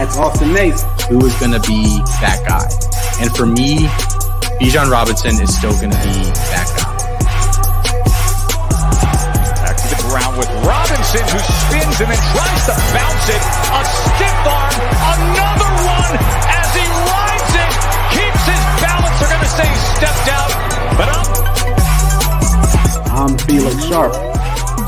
That's Austin Nace. who is going to be that guy. And for me, Bijan Robinson is still going to be that guy. Back to the ground with Robinson, who spins and then tries to bounce it. A stiff arm, another one as he rides it, keeps his balance. They're going to say stepped out, but up. I'm Felix Sharp.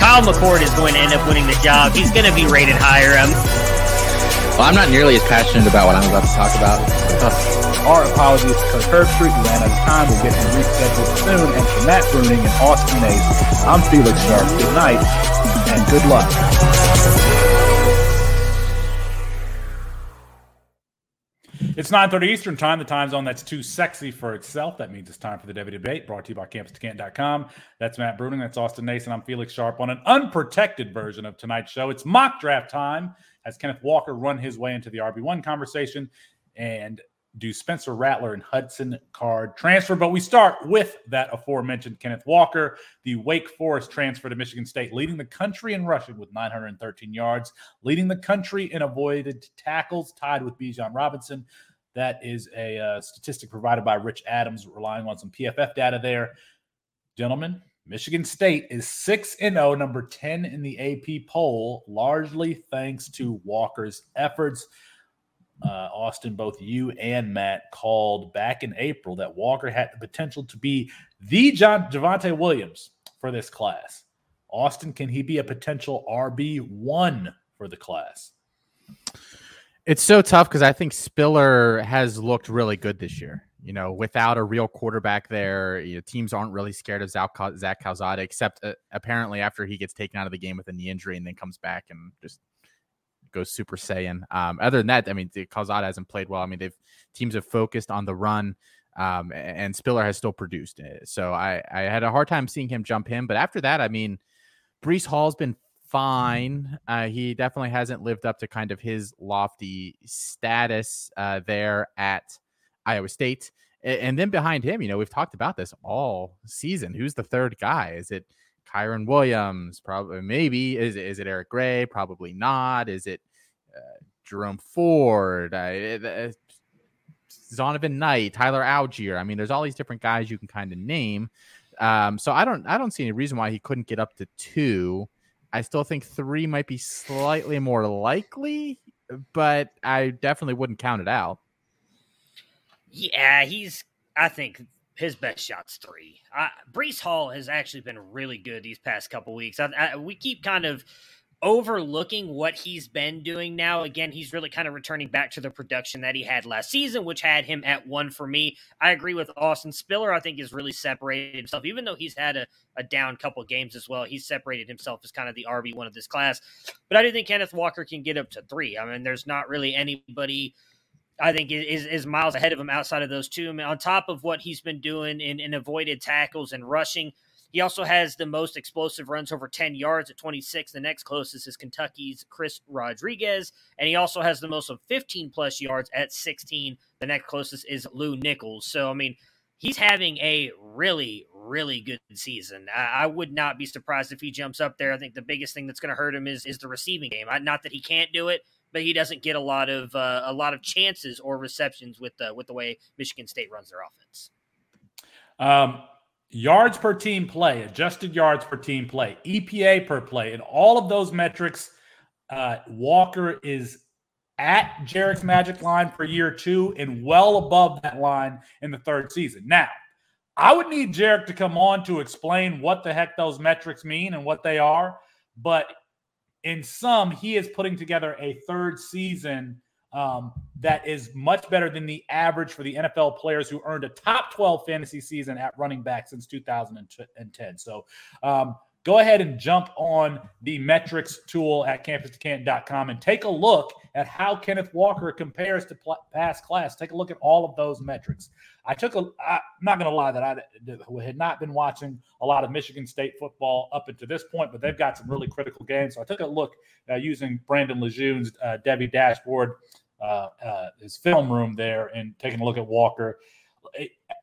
Kyle McCord is going to end up winning the job. He's going to be rated higher. Um, Well, I'm not nearly as passionate about what I'm about to talk about. Our apologies to Kirk Herbstreit. We ran out of time. We'll get him rescheduled soon. And for Matt Bruning and Austin Nace, I'm Felix Sharp. Good night and good luck. It's 9.30 Eastern Time, the time zone that's too sexy for itself. That means it's time for the W Debate, brought to you by CampusToCanton.com. That's Matt Bruning. That's Austin Nason. I'm Felix Sharp on an unprotected version of tonight's show. It's mock draft time as Kenneth Walker run his way into the RB1 conversation and do Spencer Rattler and Hudson Card transfer. But we start with that aforementioned Kenneth Walker, the Wake Forest transfer to Michigan State, leading the country in rushing with 913 yards, leading the country in avoided tackles, tied with Bijan Robinson. That is a uh, statistic provided by Rich Adams, relying on some PFF data there. Gentlemen, Michigan State is 6 and 0, number 10 in the AP poll, largely thanks to Walker's efforts. Uh, Austin, both you and Matt called back in April that Walker had the potential to be the John Javonte Williams for this class. Austin, can he be a potential RB one for the class? It's so tough because I think Spiller has looked really good this year. You know, without a real quarterback there, you know, teams aren't really scared of Zach, Calzada, except uh, apparently after he gets taken out of the game with a knee injury and then comes back and just goes Super Saiyan. Um, other than that, I mean, the Calzada hasn't played well. I mean, they've teams have focused on the run, um, and Spiller has still produced. So I, I had a hard time seeing him jump him. But after that, I mean, Breece Hall's been fine. Uh, he definitely hasn't lived up to kind of his lofty status uh, there at Iowa State. And then behind him, you know, we've talked about this all season. Who's the third guy? Is it Kyren Williams? Probably, maybe. Is it, is it Eric Gray? Probably not. Is it uh, Jerome Ford? Uh, Zonovan Knight, Tyler Allgeier. I mean, there's all these different guys you can kind of name. Um, so I don't, I don't see any reason why he couldn't get up to two. I still think three might be slightly more likely, but I definitely wouldn't count it out. Yeah, he's. I think his best shot's three. Uh, Breece Hall has actually been really good these past couple weeks. I, I, we keep kind of overlooking what he's been doing now. Again, he's really kind of returning back to the production that he had last season, which had him at one for me. I agree with Austin Spiller. I think has really separated himself, even though he's had a, a down couple games as well. He's separated himself as kind of the RB one of this class. But I do think Kenneth Walker can get up to three. I mean, there's not really anybody. I think is is miles ahead of him outside of those two. Mean, on top of what he's been doing in, in avoided tackles and rushing, he also has the most explosive runs over 10 yards at 26. The next closest is Kentucky's Chris Rodriguez. And he also has the most of 15 plus yards at 16. The next closest is Lew Nichols. So, I mean, he's having a really, really good season. I, I, would not be surprised if he jumps up there. I think the biggest thing that's going to hurt him is is the receiving game. I, not that he can't do it, but he doesn't get a lot of uh, a lot of chances or receptions with the with the way Michigan State runs their offense. Um, yards per team play, adjusted yards per team play, EPA per play, and all of those metrics. Uh, Walker is at Jarek's magic line for year two and well above that line in the third season. Now, I would need Jarek to come on to explain what the heck those metrics mean and what they are. But in sum, he is putting together a third season um, that is much better than the average for the NFL players who earned a top 12 fantasy season at running back since 2010. So, um, go ahead and jump on the metrics tool at campus2canton.com and take a look at how Kenneth Walker compares to pl- past class. Take a look at all of those metrics. I took a, I'm not going to lie that I had not been watching a lot of Michigan State football up until this point, but they've got some really critical games. So I took a look uh, using Brandon Lejeune's uh, Devy dashboard, uh, uh, his film room there, and taking a look at Walker.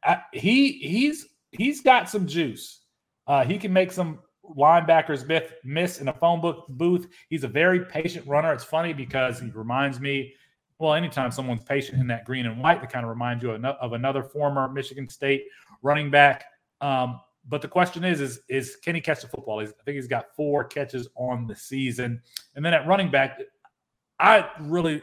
I, he he's he's got some juice. Uh, he can make some linebackers miss, in a phone book booth. He's a very patient runner. It's funny because he reminds me, well, anytime someone's patient in that green and white, it kind of reminds you of, of another former Michigan State running back. Um, but the question is, is, is can he catch the football? He's, I think he's got four catches on the season. And then at running back, I really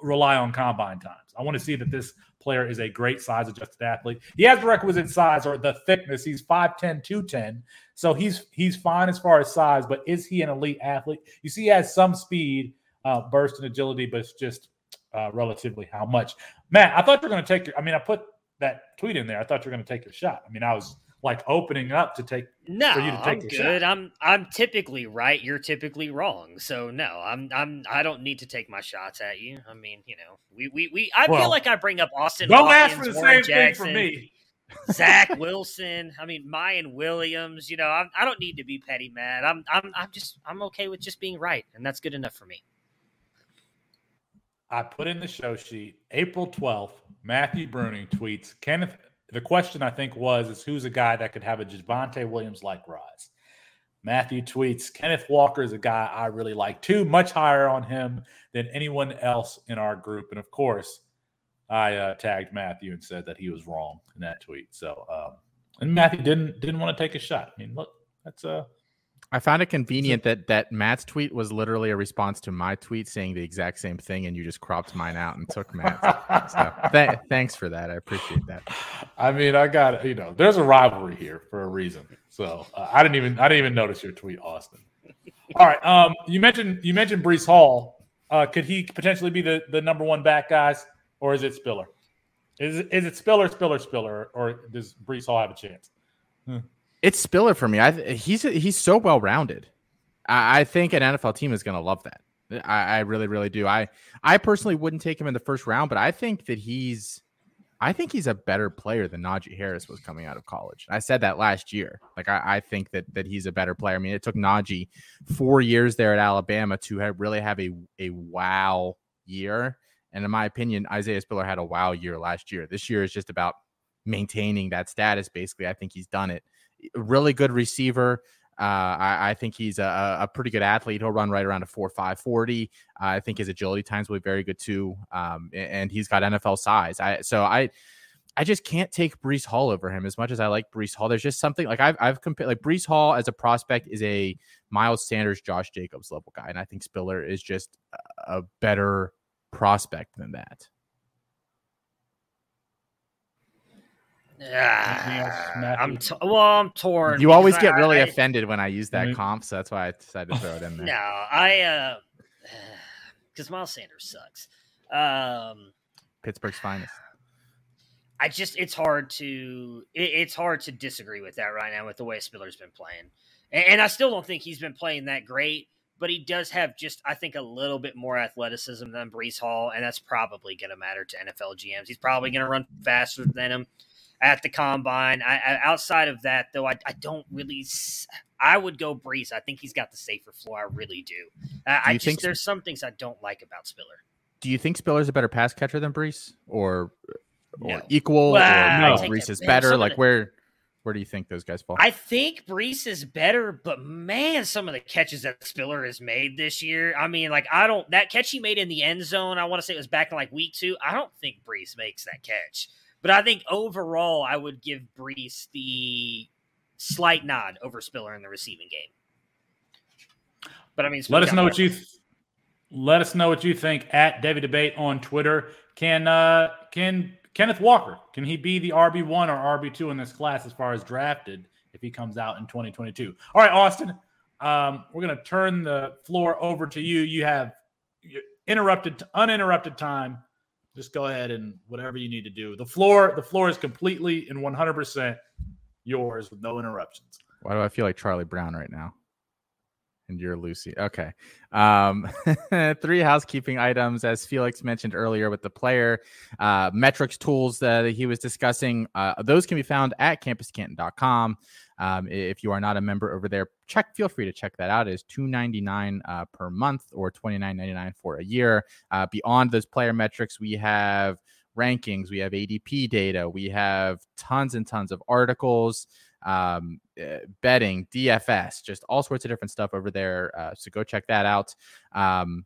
rely on combine times. I want to see that this player is a great size adjusted athlete. He has the requisite size or the thickness. He's 5'10, 210. So he's he's fine as far as size, but is he an elite athlete? You see, he has some speed, uh, burst, and agility, but it's just uh, relatively how much. Matt, I thought you were going to take your, I mean, I put that tweet in there. I thought you were going to take your shot. I mean, I was like opening up to take no for you to take i'm good shot. i'm i'm typically right you're typically wrong so no i'm i'm i don't need to take my shots at you i mean you know we we, we i Well, feel like i bring up austin Don't Watkins, ask for the Warren same thing Jackson, from me. zach wilson i mean mayan williams you know I'm, i don't need to be petty mad i'm i'm i'm just i'm okay with just being right and that's good enough for me I put in the show sheet April 12th. Matthew Bruning tweets Kenneth. The question I think was is who's a guy that could have a Javonte Williams like rise? Matthew tweets Kenneth Walker is a guy I really like too, much higher on him than anyone else in our group. And of course, I uh, tagged Matthew and said that he was wrong in that tweet. So, um, and Matthew didn't didn't want to take a shot. I mean, look, that's uh I found it convenient that that Matt's tweet was literally a response to my tweet saying the exact same thing, and you just cropped mine out and took Matt's. so th- thanks for that. I appreciate that. I mean, I got you know, there's a rivalry here for a reason. So uh, I didn't even I didn't even notice your tweet, Austin. All right, um, you mentioned you mentioned Breece Hall. Uh, could he potentially be the the number one back, guys, or is it Spiller? Is it, is it Spiller, Spiller, Spiller, or does Breece Hall have a chance? It's Spiller for me. I he's he's so well rounded. I, I think an NFL team is going to love that. I, I really, really do. I I personally wouldn't take him in the first round, but I think that he's I think he's a better player than Najee Harris was coming out of college. I said that last year. Like I, I think that that he's a better player. I mean, it took Najee four years there at Alabama to have really have a a wow year. And in my opinion, Isaiah Spiller had a wow year last year. This year is just about maintaining that status. Basically, I think he's done it. Really good receiver. Uh, I, I think he's a, a pretty good athlete. He'll run right around a 4 5 40. Uh, I think his agility times will be very good too. Um, a- and he's got NFL size. I so I I just can't take Breece Hall over him as much as I like Breece Hall. There's just something like I've I've compared like Breece Hall as a prospect is a Miles Sanders, Josh Jacobs level guy, and I think Spiller is just a better prospect than that. Anything else, Yeah, I'm t- well. I'm torn. You always because get really I, offended when I use that Mhm. comp, so that's why I decided to throw it in there. No, I uh, because Miles Sanders sucks. Um, Pittsburgh's finest. I just it's hard to it, it's hard to disagree with that right now with the way Spiller's been playing, and, and I still don't think he's been playing that great. But he does have just I think a little bit more athleticism than Breece Hall, and that's probably going to matter to NFL GMs. He's probably going to run faster than him at the combine. I, I, outside of that, though, I, I don't really. I would go Breece. I think he's got the safer floor. I really do. I, I just think- there's some things I don't like about Spiller. Do you think Spiller's a better pass catcher than Breece, or or No. equal, Well, or Breece that is better? Some Like the- where where do you think those guys fall? I think Breece is better, but man, some of the catches that Spiller has made this year. I mean, like I don't that catch he made in the end zone. I want to say it was back in like week two. I don't think Breece makes that catch, but I think overall, I would give Breece the slight nod over Spiller in the receiving game. But I mean, Let us know what you th- let us know what you think at Devy Debate on Twitter. Can uh can Kenneth Walker can he be the RB one or RB two in this class as far as drafted if he comes out in 2022? All right, Austin. Um, we're gonna turn the floor over to you. You have interrupted uninterrupted time. Just go ahead and whatever you need to do. The floor the floor is completely and 100 percent yours with no interruptions. Why do I feel like Charlie Brown right now? And you're Lucy. Okay. Um, three housekeeping items, as Felix mentioned earlier, with the player uh, metrics tools that he was discussing. Uh, those can be found at campuscanton.com. Um, if you are not a member over there, check. Feel free to check that out. It is two ninety nine uh, per month or twenty nine ninety nine for a year. Uh, beyond those player metrics, we have rankings, we have ADP data, we have tons and tons of articles um, uh, betting, DFS, just all sorts of different stuff over there. Uh, so go check that out. Um,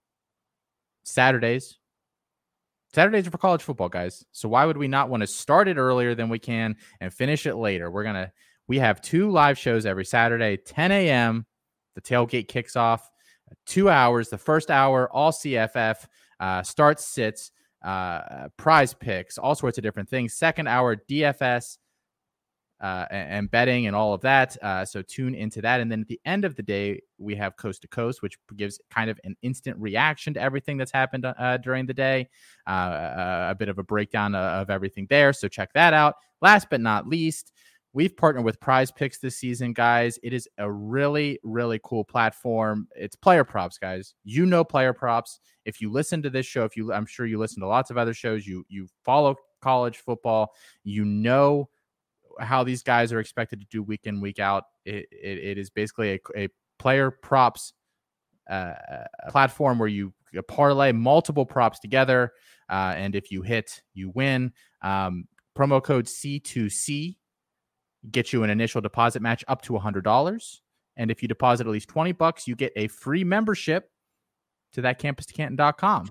Saturdays, Saturdays are for college football, guys. So why would we not want to start it earlier than we can and finish it later? We're gonna we have two live shows every Saturday, 10 a.m. The tailgate kicks off. Two hours. The first hour, all CFF uh, starts, sits, uh, prize picks, all sorts of different things. Second hour, DFS uh, and betting and all of that. Uh, so tune into that. And then at the end of the day, we have Coast to Coast, which gives kind of an instant reaction to everything that's happened uh, during the day, uh, a, bit of a breakdown of everything there. So check that out. Last but not least, we've partnered with Prize Picks this season, guys. It is a really, really cool platform. It's player props, guys. You know player props. If you listen to this show, if you, I'm sure you listen to lots of other shows. You you follow college football. You know how these guys are expected to do week in week out. It, it, it is basically a, a player props uh, platform where you parlay multiple props together, uh, and if you hit, you win. Um, promo code C2C gets you an initial deposit match up to $100. And if you deposit at least 20 bucks, you get a free membership to that campus to Canton.com.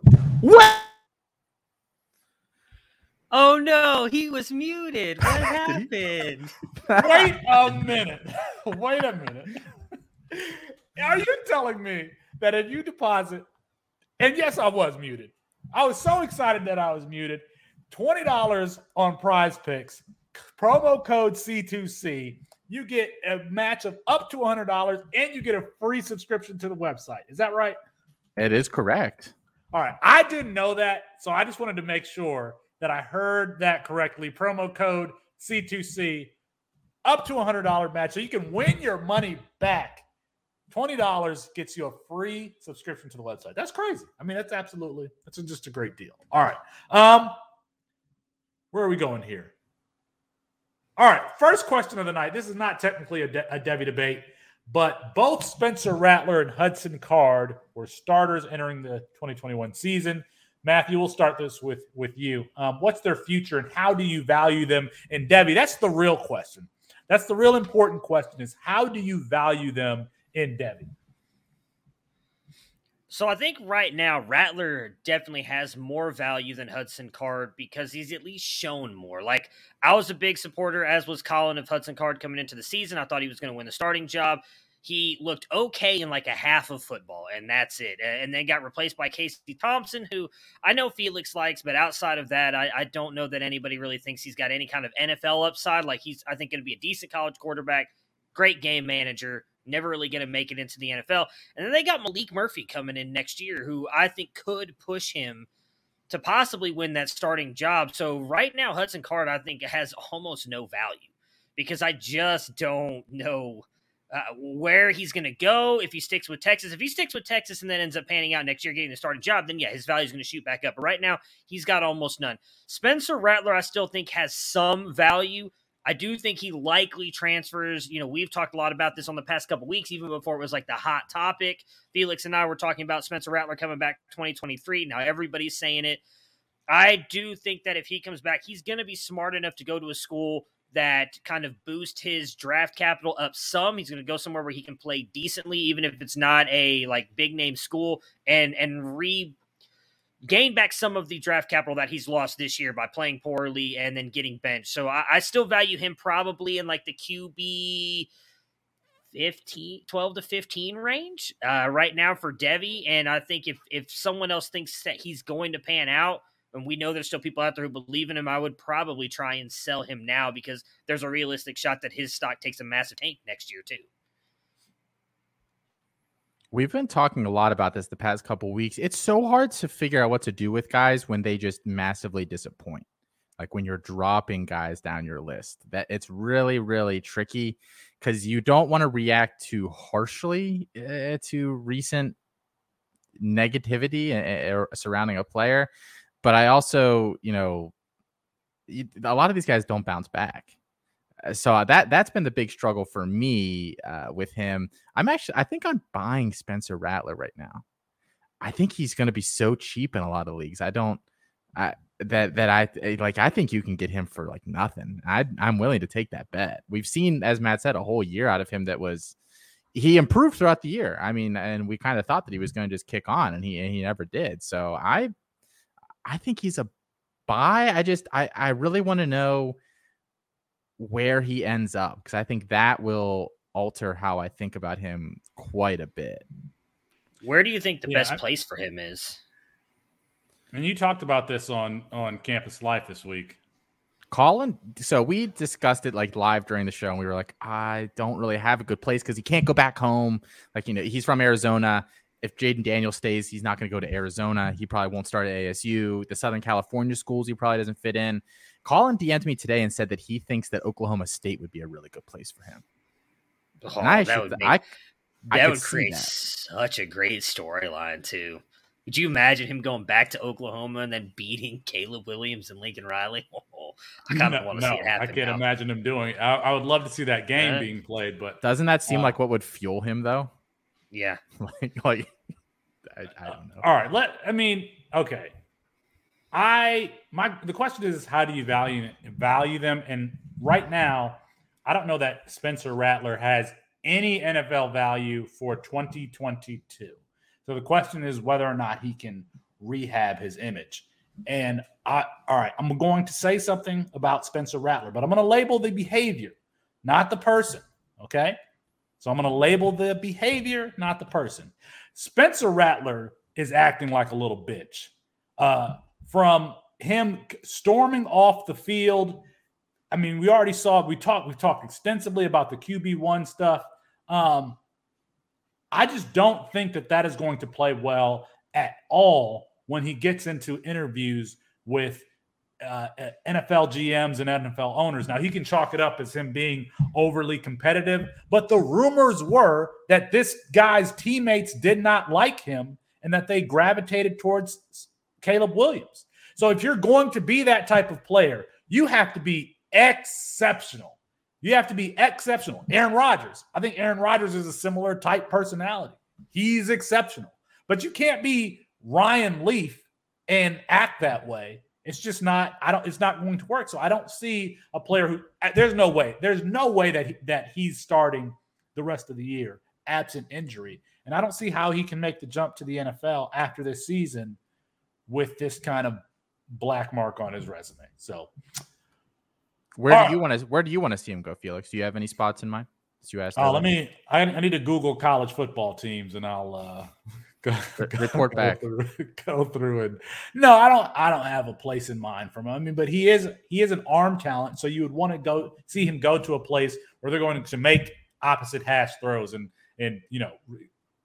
Oh no, he was muted. What happened? Wait a minute. Wait a minute. Are you telling me that if you deposit, and yes, I was muted. I was so excited that I was muted. $20 on prize picks, promo code C2C. You get a match of up to $100 and you get a free subscription to the website. Is that right? It is correct. All right. I didn't know that. So I just wanted to make sure that I heard that correctly. Promo code C2C up to a $100 match. So you can win your money back. $20 gets you a free subscription to the website. That's crazy. I mean, that's absolutely, that's just a great deal. All right. Um, where are we going here? All right. First question of the night. This is not technically a, De- a Devy debate, but both Spencer Rattler and Hudson Card were starters entering the 2021 season. Matthew, we'll start this with with you. Um, what's their future and how do you value them? And Devy, that's the real question. That's the real important question: is how do you value them in Devy? So I think right now Rattler definitely has more value than Hudson Card because he's at least shown more. Like I was a big supporter, as was Colin, of Hudson Card coming into the season. I thought he was going to win the starting job. He looked okay in like a half of football, and that's it. And then got replaced by Casey Thompson, who I know Felix likes, but outside of that, I, I don't know that anybody really thinks he's got any kind of NFL upside. Like he's, I think, going to be a decent college quarterback, great game manager, never really going to make it into the NFL. And then they got Maalik Murphy coming in next year, who I think could push him to possibly win that starting job. So right now, Hudson Card, I think, has almost no value because I just don't know uh, where he's going to go if he sticks with Texas. If he sticks with Texas and then ends up panning out next year, getting the starting job, then yeah, his value is going to shoot back up. But right now, he's got almost none. Spencer Rattler, I still think has some value. I do think he likely transfers. You know, we've talked a lot about this on the past couple weeks, even before it was like the hot topic. Felix and I were talking about Spencer Rattler coming back 2023. Now everybody's saying it. I do think that if he comes back, he's going to be smart enough to go to a school that kind of boost his draft capital up some. He's going to go somewhere where he can play decently, even if it's not a like big name school, and and re gain back some of the draft capital that he's lost this year by playing poorly and then getting benched. So I, I still value him probably in like the QB 15, 12 to 15 range uh, right now for Devy. And I think if if someone else thinks that he's going to pan out, and we know there's still people out there who believe in him, I would probably try and sell him now because there's a realistic shot that his stock takes a massive tank next year too. We've been talking a lot about this the past couple weeks. It's so hard to figure out what to do with guys when they just massively disappoint. Like when you're dropping guys down your list. That it's really really tricky cuz you don't want to react too harshly uh, to recent negativity uh, surrounding a player, but I also, you know, a lot of these guys don't bounce back. Uh, so that that's been the big struggle for me uh, with him. I'm actually I think I'm buying Spencer Rattler right now. I think he's going to be so cheap in a lot of leagues. I don't I that that I eh, like I think you can get him for like nothing. I I'm willing to take that bet. We've seen as Matt said a whole year out of him that was he improved throughout the year. I mean, and we kind of thought that he was going to just kick on and he and he never did. So I I think he's a buy. I just I I really want to know where he ends up because I think that will alter how I think about him quite a bit. Where do you think the yeah, best I, place for him is? And you talked about this on on Campus Life this week. Colin, so we discussed it like live during the show, and we were like, I don't really have a good place because he can't go back home. Like, you know, he's from Arizona. If Jayden Daniel stays, he's not going to go to Arizona. He probably won't start at ASU. The Southern California schools, he probably doesn't fit in. Colin DM'd me today and said that he thinks that Oklahoma State would be a really good place for him. Oh, and I that would, make, I, that I would create that. such a great storyline too. Could you imagine him going back to Oklahoma and then beating Caleb Williams and Lincoln Riley? Oh, I kind of no, want to no, see it happen. I can't now. imagine him doing. It. I, I, would love to see that game uh, being played, but doesn't that seem uh, like what would fuel him though? Yeah, like, like I, I don't know. All right, let I mean, okay. I my the question is how do you value value them? And right now, I don't know that Spencer Rattler has any NFL value for 2022. So the question is whether or not he can rehab his image. And I all right, I'm going to say something about Spencer Rattler, but I'm going to label the behavior, not the person. Okay. So I'm going to label the behavior, not the person. Spencer Rattler is acting like a little bitch. Uh, from him storming off the field. I mean, we already saw we talked we talked extensively about the QB one stuff. Um, I just don't think that that is going to play well at all when he gets into interviews with uh, NFL GMs and NFL owners. Now, he can chalk it up as him being overly competitive, but the rumors were that this guy's teammates did not like him and that they gravitated towards Caleb Williams. So if you're going to be that type of player, you have to be exceptional. You have to be exceptional. Aaron Rodgers. I think Aaron Rodgers is a similar type personality. He's exceptional. But you can't be Ryan Leaf and act that way. It's just not I don't it's not going to work. So I don't see a player who uh, there's no way. There's no way that he, that he's starting the rest of the year absent injury. And I don't see how he can make the jump to the NFL after this season with this kind of black mark on his resume. So, where do you want to where do you want to see him go, Felix? Do you have any spots in mind? you asked. Oh, let me. I, I, need to Google college football teams, and I'll uh, go, report go back. Through, go through and no, I don't. I don't have a place in mind for him. I mean, but he is he is an arm talent, so you would want to go see him go to a place where they're going to make opposite hash throws and and you know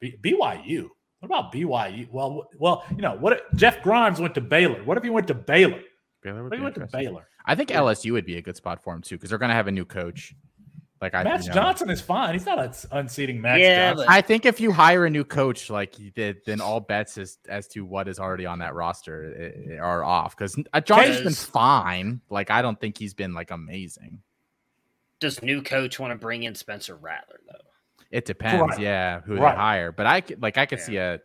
BYU. What about BYU? Well, well, you know what? Jeff Grimes went to Baylor. What if he went to Baylor? Baylor would what if he went to Baylor? I think LSU would be a good spot for him too because they're going to have a new coach. Like I, Matt you know, Johnson is fine. He's not unseating Max yeah, Johnson. I think if you hire a new coach like you did, then all bets as as to what is already on that roster eh, eh, are off because uh, Johnson's been fine. Like I don't think he's been like amazing. Does new coach want to bring in Spencer Rattler though? It depends, right. yeah, who right. they hire. But I could like I could yeah. see a,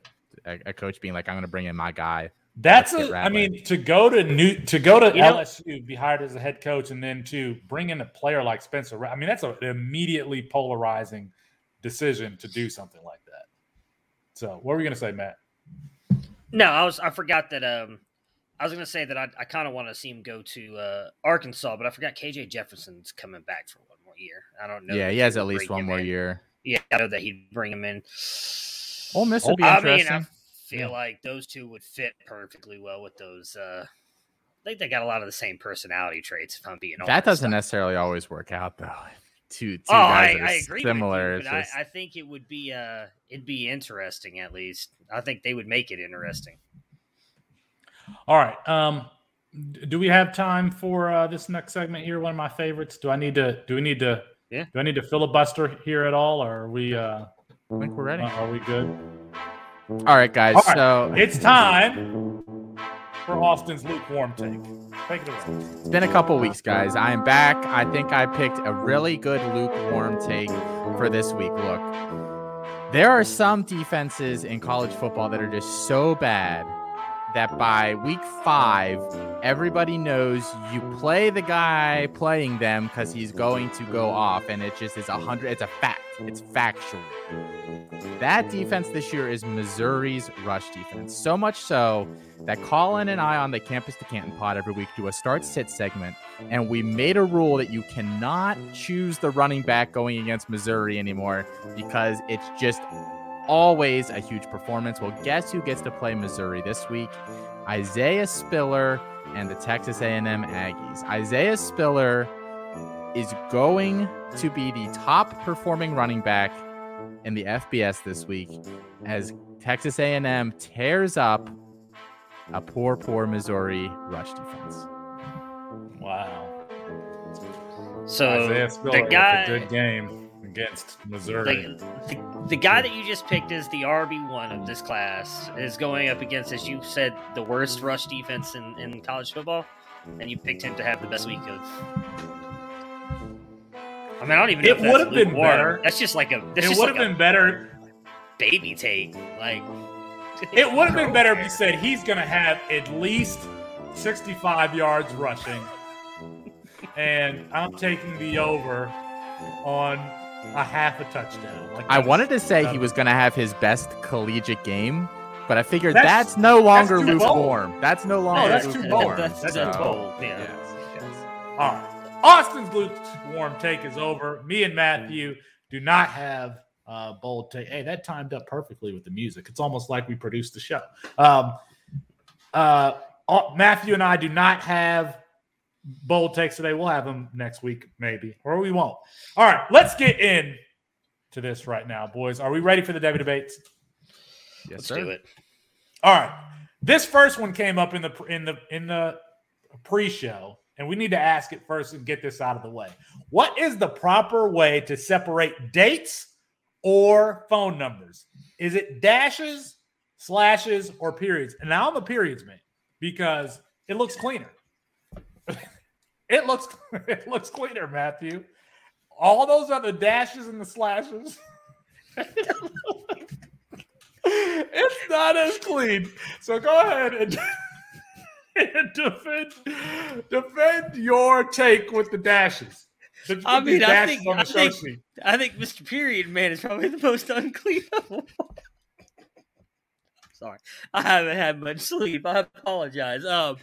a, a coach being like, I'm going to bring in my guy That's a. I mean, to go to new to go to You know- LSU, be hired as a head coach, and then to bring in a player like Spencer. I mean, that's a, an immediately polarizing decision to do something like that. So, what were we going to say, Matt? No, I was I forgot that um I was gonna say that I, I kind of want to see him go to uh, Arkansas, but I forgot KJ Jefferson's coming back for one more year. I don't know. yeah, he has at least one more in. year. Yeah, I know that he'd bring him in. Ole Miss would be I mean, interesting. I feel Yeah. like those two would fit perfectly well with those. Uh, I think they got a lot of the same personality traits. If I'm being honest, that doesn't necessarily always work out though. Two two Oh, I, guys are I agree. similar. you, It's but just- I, I think it would be uh, it'd be interesting at least. I think they would make it interesting. All right. Um, do we have time for uh, this next segment here? One of my favorites. Do I need to? Do we need to? Yeah. Do I need to filibuster here at all, or are we? Uh, I think we're ready. uh, Are we good? All right, guys. All right. So It's time for Austin's lukewarm take. Take it away. It's been a couple weeks, guys. I am back. I think I picked a really good lukewarm take for this week. Look, there are some defenses in college football that are just so bad that by week five, everybody knows you play the guy playing them because he's going to go off, and it just is a hundred. It's a fact. It's factual. That defense this year is Missouri's rush defense. So much so that Colin and I on the Campus to Canton pod every week do a start sit segment, and we made a rule that you cannot choose the running back going against Missouri anymore because it's just always a huge performance. Well, guess who gets to play Missouri this week? Isaiah Spiller and the Texas A&M Aggies. Isaiah Spiller is going to be the top performing running back in the FBS this week as Texas A&M tears up a poor, poor Missouri rush defense. Wow. So Isaiah Spiller the with guy, a good game against Missouri. the, the, the guy that you just picked as the RB one of this class is going up against, as you said, the worst rush defense in, in college football, and you picked him to have the best week of. I mean, I don't even know It would've been lukewarm. better. That's just like a. It would have a been better. baby take. Like It would have been better if you said he's going to have at least 65 yards rushing, and I'm taking the over on a half a touchdown. Like I wanted to say he was going to have his best collegiate game, but I figured That's- that's, no longer too bold. lukewarm. That's no longer that's too lukewarm. bold. That's, That's that's too bold. Yeah. Yes, yes. All right. Austin's lukewarm take is over. Me and Matthew do not have uh, bold take. Hey, that timed up perfectly with the music. It's almost like we produced the show. Um, uh, Matthew and I do not have bold takes today. We'll have them next week, maybe, or we won't. All right, let's get in to this right now, boys. Are we ready for the Devy debates? Yes, Let's sir. do it. All right. This first one came up in the in the in the pre-show, and we need to ask it first and get this out of the way. What is the proper way to separate dates or phone numbers? Is it dashes, slashes, or periods? And now I'm a periods man because it looks cleaner. it looks it looks cleaner, Matthew. All those other dashes and the slashes. it's not as clean. So go ahead and, and defend defend your take with the dashes. The- I mean, I think- I think- I think Mr. Period Man is probably the most unclean of them all. Sorry, I haven't had much sleep. I apologize. Um,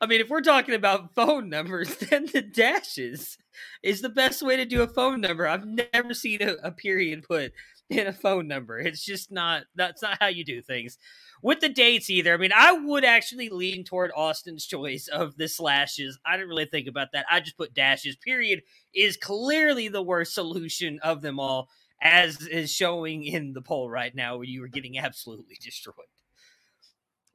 I mean, if we're talking about phone numbers, then the dashes is the best way to do a phone number. I've never seen a, a period put in a phone number. It's just not. That's not how you do things. With the dates either. I mean, I would actually lean toward Austin's choice of the slashes. I didn't really think about that. I just put dashes. Period is clearly the worst solution of them all, as is showing in the poll right now, where you are getting absolutely destroyed.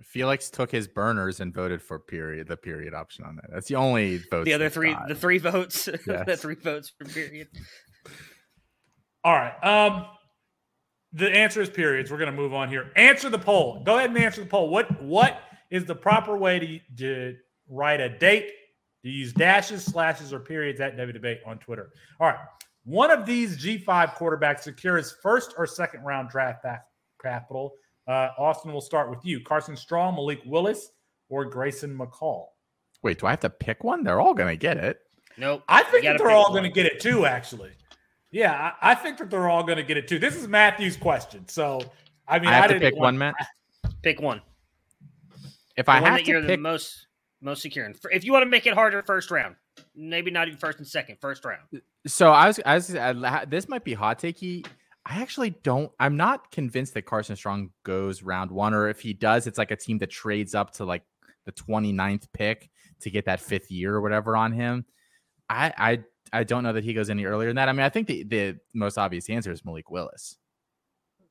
Felix took his burners and voted for period, the period option on that. That's the only vote. The other three, the three votes, the three votes for period. All right. Um, the answer is periods. We're going to move on here. Answer the poll. Go ahead and answer the poll. What What is the proper way to, to write a date? Do you use dashes, slashes, or periods at Devy Debate on Twitter? All right. One of these G5 quarterbacks secures first or second round draft back capital Uh, Austin, we'll start with you. Carson Strong, Malik Willis, or Grayson McCall? Wait, do I have to pick one? They're all going to get it. Nope. I think that they're all going to get it too, actually. Yeah, I, I think that they're all going to get it too. This is Matthew's question. So, I mean, I have to didn't pick one, Matt. Pick one. If The I one have that you're to the pick, most most secure in. If you want to make it harder, first round. Maybe not even first and second. First round. so I was, I was, I, this might be hot takey. I actually don't. I'm not convinced that Carson Strong goes round one, or if he does, it's like a team that trades up to like the 29th pick to get that fifth year or whatever on him. I, I, I don't know that he goes any earlier than that. I mean, I think the the most obvious answer is Malik Willis,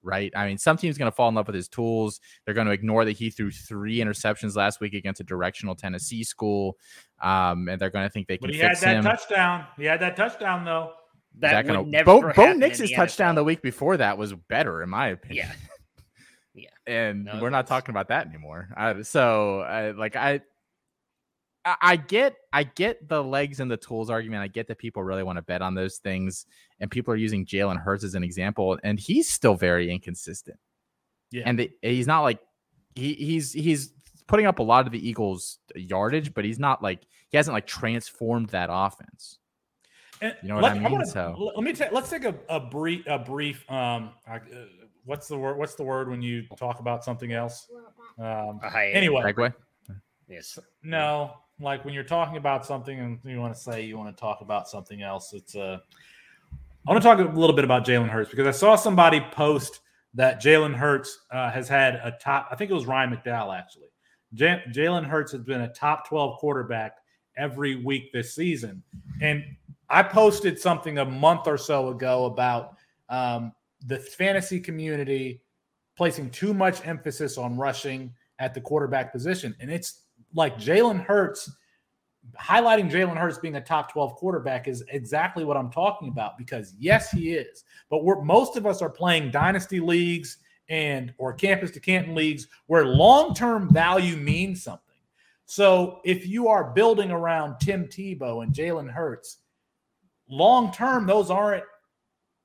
right? I mean, some team's going to fall in love with his tools. They're going to ignore that he threw three interceptions last week against a directional Tennessee school, um, and they're going to think they can But he had that him. touchdown. He had that touchdown, though. That Is that would gonna, never Bo, Bo Nix's the touchdown NFL. the week before that was better, in my opinion. Yeah. and No, we're not talking about that anymore. I, so, I, like, I, I I get, I get the legs and the tools argument. I get that people really want to bet on those things, and people are using Jalen Hurts as an example, and he's still very inconsistent. Yeah. and the, he's not like he, he's he's putting up a lot of the Eagles' yardage, but he's not like he hasn't like transformed that offense. And You know what I mean? wanna- So- let- let me take. Let's take a, a brief. A brief. Um. I- uh, what's the word? What's the word when you talk about something else? Um. Anyway, Segue. Yes. no. Like when you're talking about something and you want to say you want to talk about something else, it's uh I want to talk a little bit about Jalen Hurts because I saw somebody post that Jalen Hurts uh, has had a top. I think it was Ryan McDowell actually. Ja- Jalen Hurts has been a top 12 quarterback every week this season, and I posted something a month or so ago about um, the fantasy community placing too much emphasis on rushing at the quarterback position, and it's like Jalen Hurts highlighting Jalen Hurts being a top 12 quarterback is exactly what I'm talking about because yes, he is. But we're most of us are playing dynasty leagues and or campus to Canton leagues where long-term value means something. So if you are building around Tim Tebow and Jalen Hurts, long term, those aren't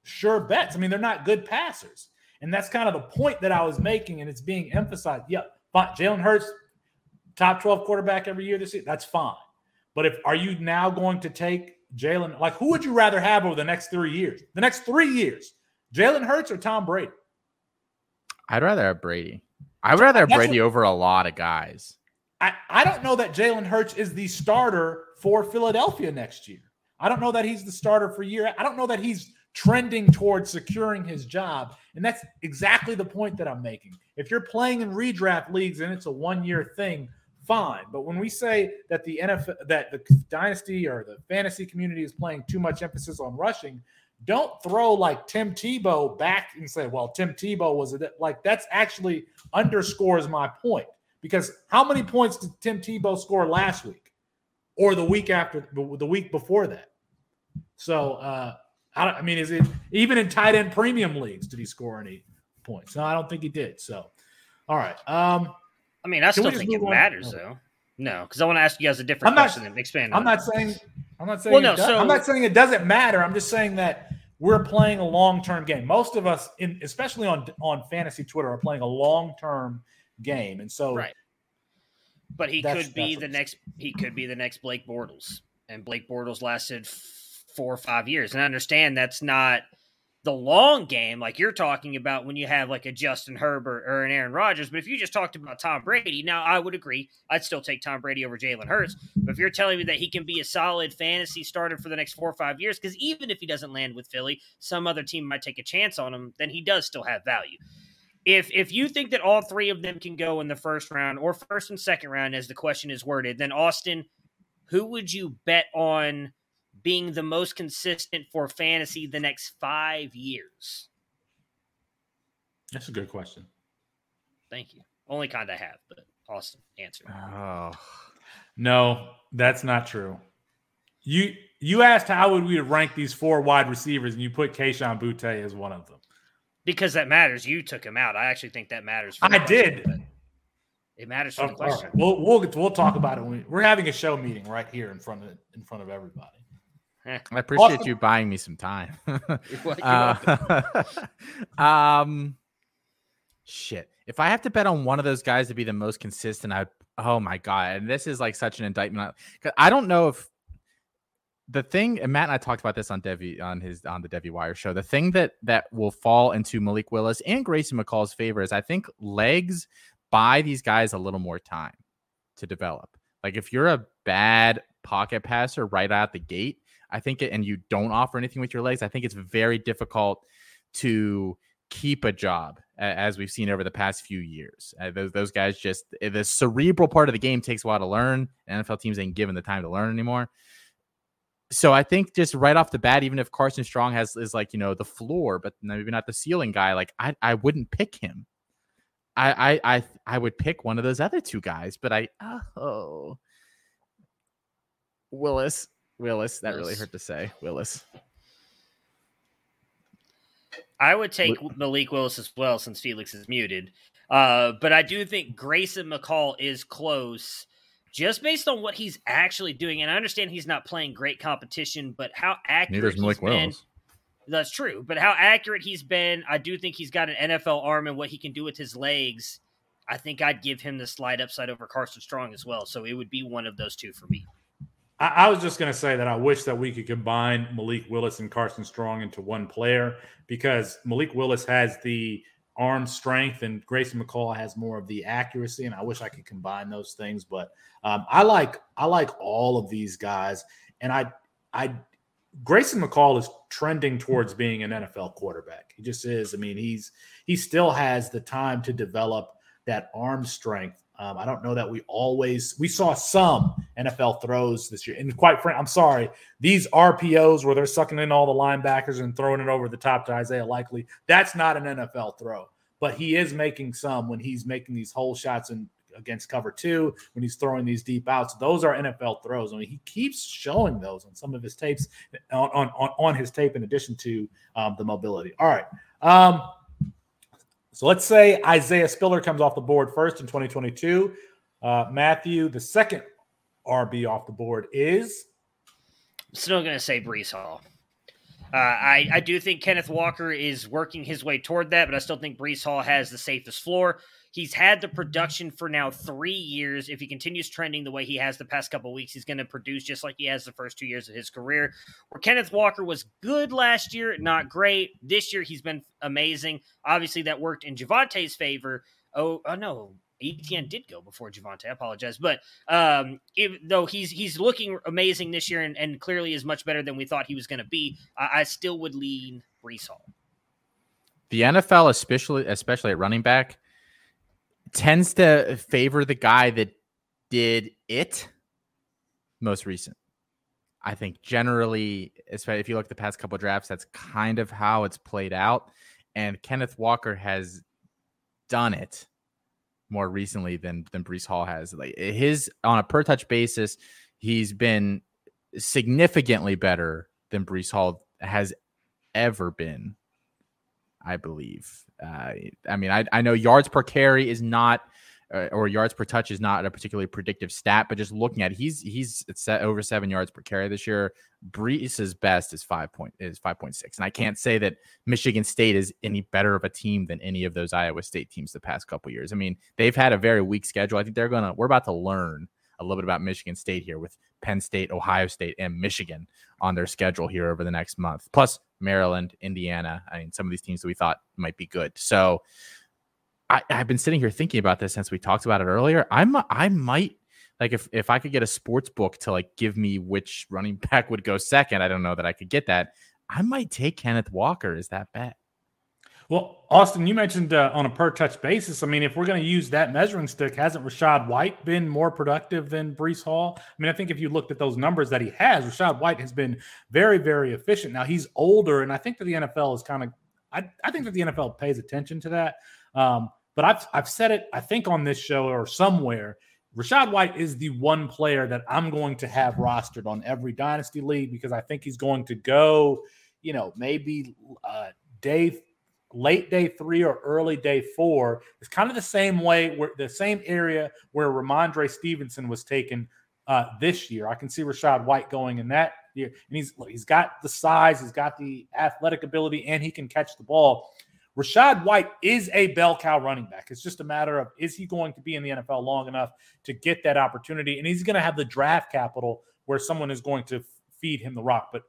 sure bets. I mean, they're not good passers. And that's kind of the point that I was making, and it's being emphasized. Fine. Jalen Hurts, top 12 quarterback every year this year. That's fine. But if are you now going to take Jalen? Like, who would you rather have over the next three years? The next three years, Jalen Hurts or Tom Brady? I'd rather have Brady. I would rather have That's Brady over a lot of guys. I, I don't know that Jalen Hurts is the starter for Philadelphia next year. I don't know that he's the starter for year. I don't know that he's trending towards securing his job. And that's exactly the point that I'm making. If you're playing in redraft leagues and it's a one year thing, fine. But when we say that the NFL, that the dynasty or the fantasy community is playing too much emphasis on rushing, don't throw like Tim Tebow back and say, well, Tim Tebow was a, like that's actually underscores my point. Because how many points did Tim Tebow score last week or the week after the week before that? So, uh, I, I mean, is it even in tight end premium leagues? Did he score any points? No, I don't think he did. So, all right. Um, I mean, I still think it on? matters, Oh. though. No, because I want to ask you guys a different I'm not- question and expand. I'm on not it. saying I'm not saying Well, it no, does- so- I'm not saying it doesn't matter. I'm just saying that we're playing a long term game. Most of us, in especially on on fantasy Twitter, are playing a long term game, and so Right. But he could be the next. He could be the next Blake Bortles, and Blake Bortles lasted f- four or five years. And I understand that's not the long game like you're talking about when you have like a Justin Herbert or an Aaron Rodgers. But if you just talked about Tom Brady, now I would agree. I'd still take Tom Brady over Jalen Hurts. But if you're telling me that he can be a solid fantasy starter for the next four or five years, because even if he doesn't land with Philly, some other team might take a chance on him, then he does still have value if if you think that all three of them can go in the first round or first and second round as the question is worded then austin who would you bet on being the most consistent for fantasy the next five years that's a good question. thank you only kind i have but awesome answer Oh, No, that's not true. You you asked how would we rank these four wide receivers, and you put Kayshon Boutte as one of them. because that matters you took him out i actually think that matters for I question, did. but it matters for Oh, the question right. We'll we'll we'll talk about it. When we, we're having a show meeting right here in front of in front of everybody. I appreciate Austin- you buying me some time. Uh, um, shit. if I have to bet on one of those guys to be the most consistent, I oh my god, and this is like such an indictment. I don't know if the thing and Matt and I talked about this on Devy on his on the Devy Wire show. The thing that that will fall into Malik Willis and Grayson McCall's favor is I think legs buy these guys a little more time to develop. Like if you're a bad pocket passer right out the gate, I think it, and you don't offer anything with your legs, I think it's very difficult to keep a job as we've seen over the past few years. Uh, those, those guys just eh, the cerebral part of the game takes a while to learn. NFL teams ain't given the time to learn anymore. So I think just right off the bat, even if Carson Strong has is like you know the floor, but maybe not the ceiling guy, like I I wouldn't pick him. I I I, I would pick one of those other two guys, but I oh Willis Willis that really hurt to say Willis. I would take Malik Willis as well since Felix is muted. Uh, but I do think Grayson McCall is close just based on what he's actually doing. And I understand he's not playing great competition, but how accurate he's Malik been. That's true. But how accurate he's been, I do think he's got an NFL arm and what he can do with his legs. I think I'd give him the slide upside over Carson Strong as well. So it would be one of those two for me. I, I was just going to say that I wish that we could combine Malik Willis and Carson Strong into one player because Malik Willis has the arm strength and Grayson McCall has more of the accuracy, and I wish I could combine those things. But um, I like I like all of these guys, and I I Grayson McCall is trending towards being an NFL quarterback. He just is. I mean, he's he still has the time to develop that arm strength um, I don't know that we always we saw some NFL throws this year, and quite frankly, I'm sorry, these RPOs where they're sucking in all the linebackers and throwing it over the top to Isaiah Likely, that's not an NFL throw. But he is making some when he's making these hole shots and against cover two when he's throwing these deep outs. Those are NFL throws. I mean, he keeps showing those on some of his tapes on on, on his tape in addition to um, the mobility. All right. Um, so let's say Isaiah Spiller comes off the board first in 2022. Uh, Matthew, the second RB off the board is. Still going to say Breece Hall. Uh, I, I do think Kenneth Walker is working his way toward that, but I still think Breece Hall has the safest floor. He's had the production for now three years. If he continues trending the way he has the past couple weeks, he's going to produce just like he has the first two years of his career. Where Kenneth Walker was good last year, not great. This year, he's been amazing. Obviously, that worked in Javonte's favor. Oh, oh no, Etienne did go before Javonte. I apologize, but um, if, though he's he's looking amazing this year and, and, clearly is much better than we thought he was going to be, I, I, still would lean Breece Hall. The NFL, especially especially at running back, tends to favor the guy that did it most recent. I think generally, especially if you look at the past couple drafts, that's kind of how it's played out. And Kenneth Walker has done it more recently than than Breece Hall has. Like eh, his on a per touch basis, he's been significantly better than Breece Hall has ever been I believe. Uh, I mean, I, I know yards per carry is not, uh, or yards per touch is not a particularly predictive stat, but just looking at it, he's he's set over seven yards per carry this year. Breece's best is five point is five point six, and I can't say that Michigan State is any better of a team than any of those Iowa State teams the past couple years. I mean, they've had a very weak schedule. I think they're gonna we're about to learn a little bit about Michigan State here with Penn State, Ohio State, and Michigan on their schedule here over the next month. Plus Maryland, Indiana. I mean, some of these teams that we thought might be good. So I, have been sitting here thinking about this since we talked about it earlier. I'm I might like if if I could get a sports book to like give me which running back would go second. I don't know that I could get that. I might take Kenneth Walker. Is that bet? Well, Austin, you mentioned uh, on a per touch basis. I mean, if we're going to use that measuring stick, hasn't Rachaad White been more productive than Breece Hall? I mean, I think if you looked at those numbers that he has, Rachaad White has been very, very efficient. Now he's older, and I think that the NFL is kind of, I, I think that the NFL pays attention to that. Um, but I've I've said it, I think on this show or somewhere. Rachaad White is the one player that I'm going to have rostered on every dynasty league because I think he's going to go, you know, maybe uh, day late day three or early day four is kind of the same way where the same area where Rhamondre Stevenson was taken uh, this year. I can see Rachaad White going in that year, and he's he's got the size, he's got the athletic ability, and he can catch the ball. Rachaad White is a bell cow running back. It's just a matter of is he going to be in the NFL long enough to get that opportunity? And he's going to have the draft capital where someone is going to feed him the rock. But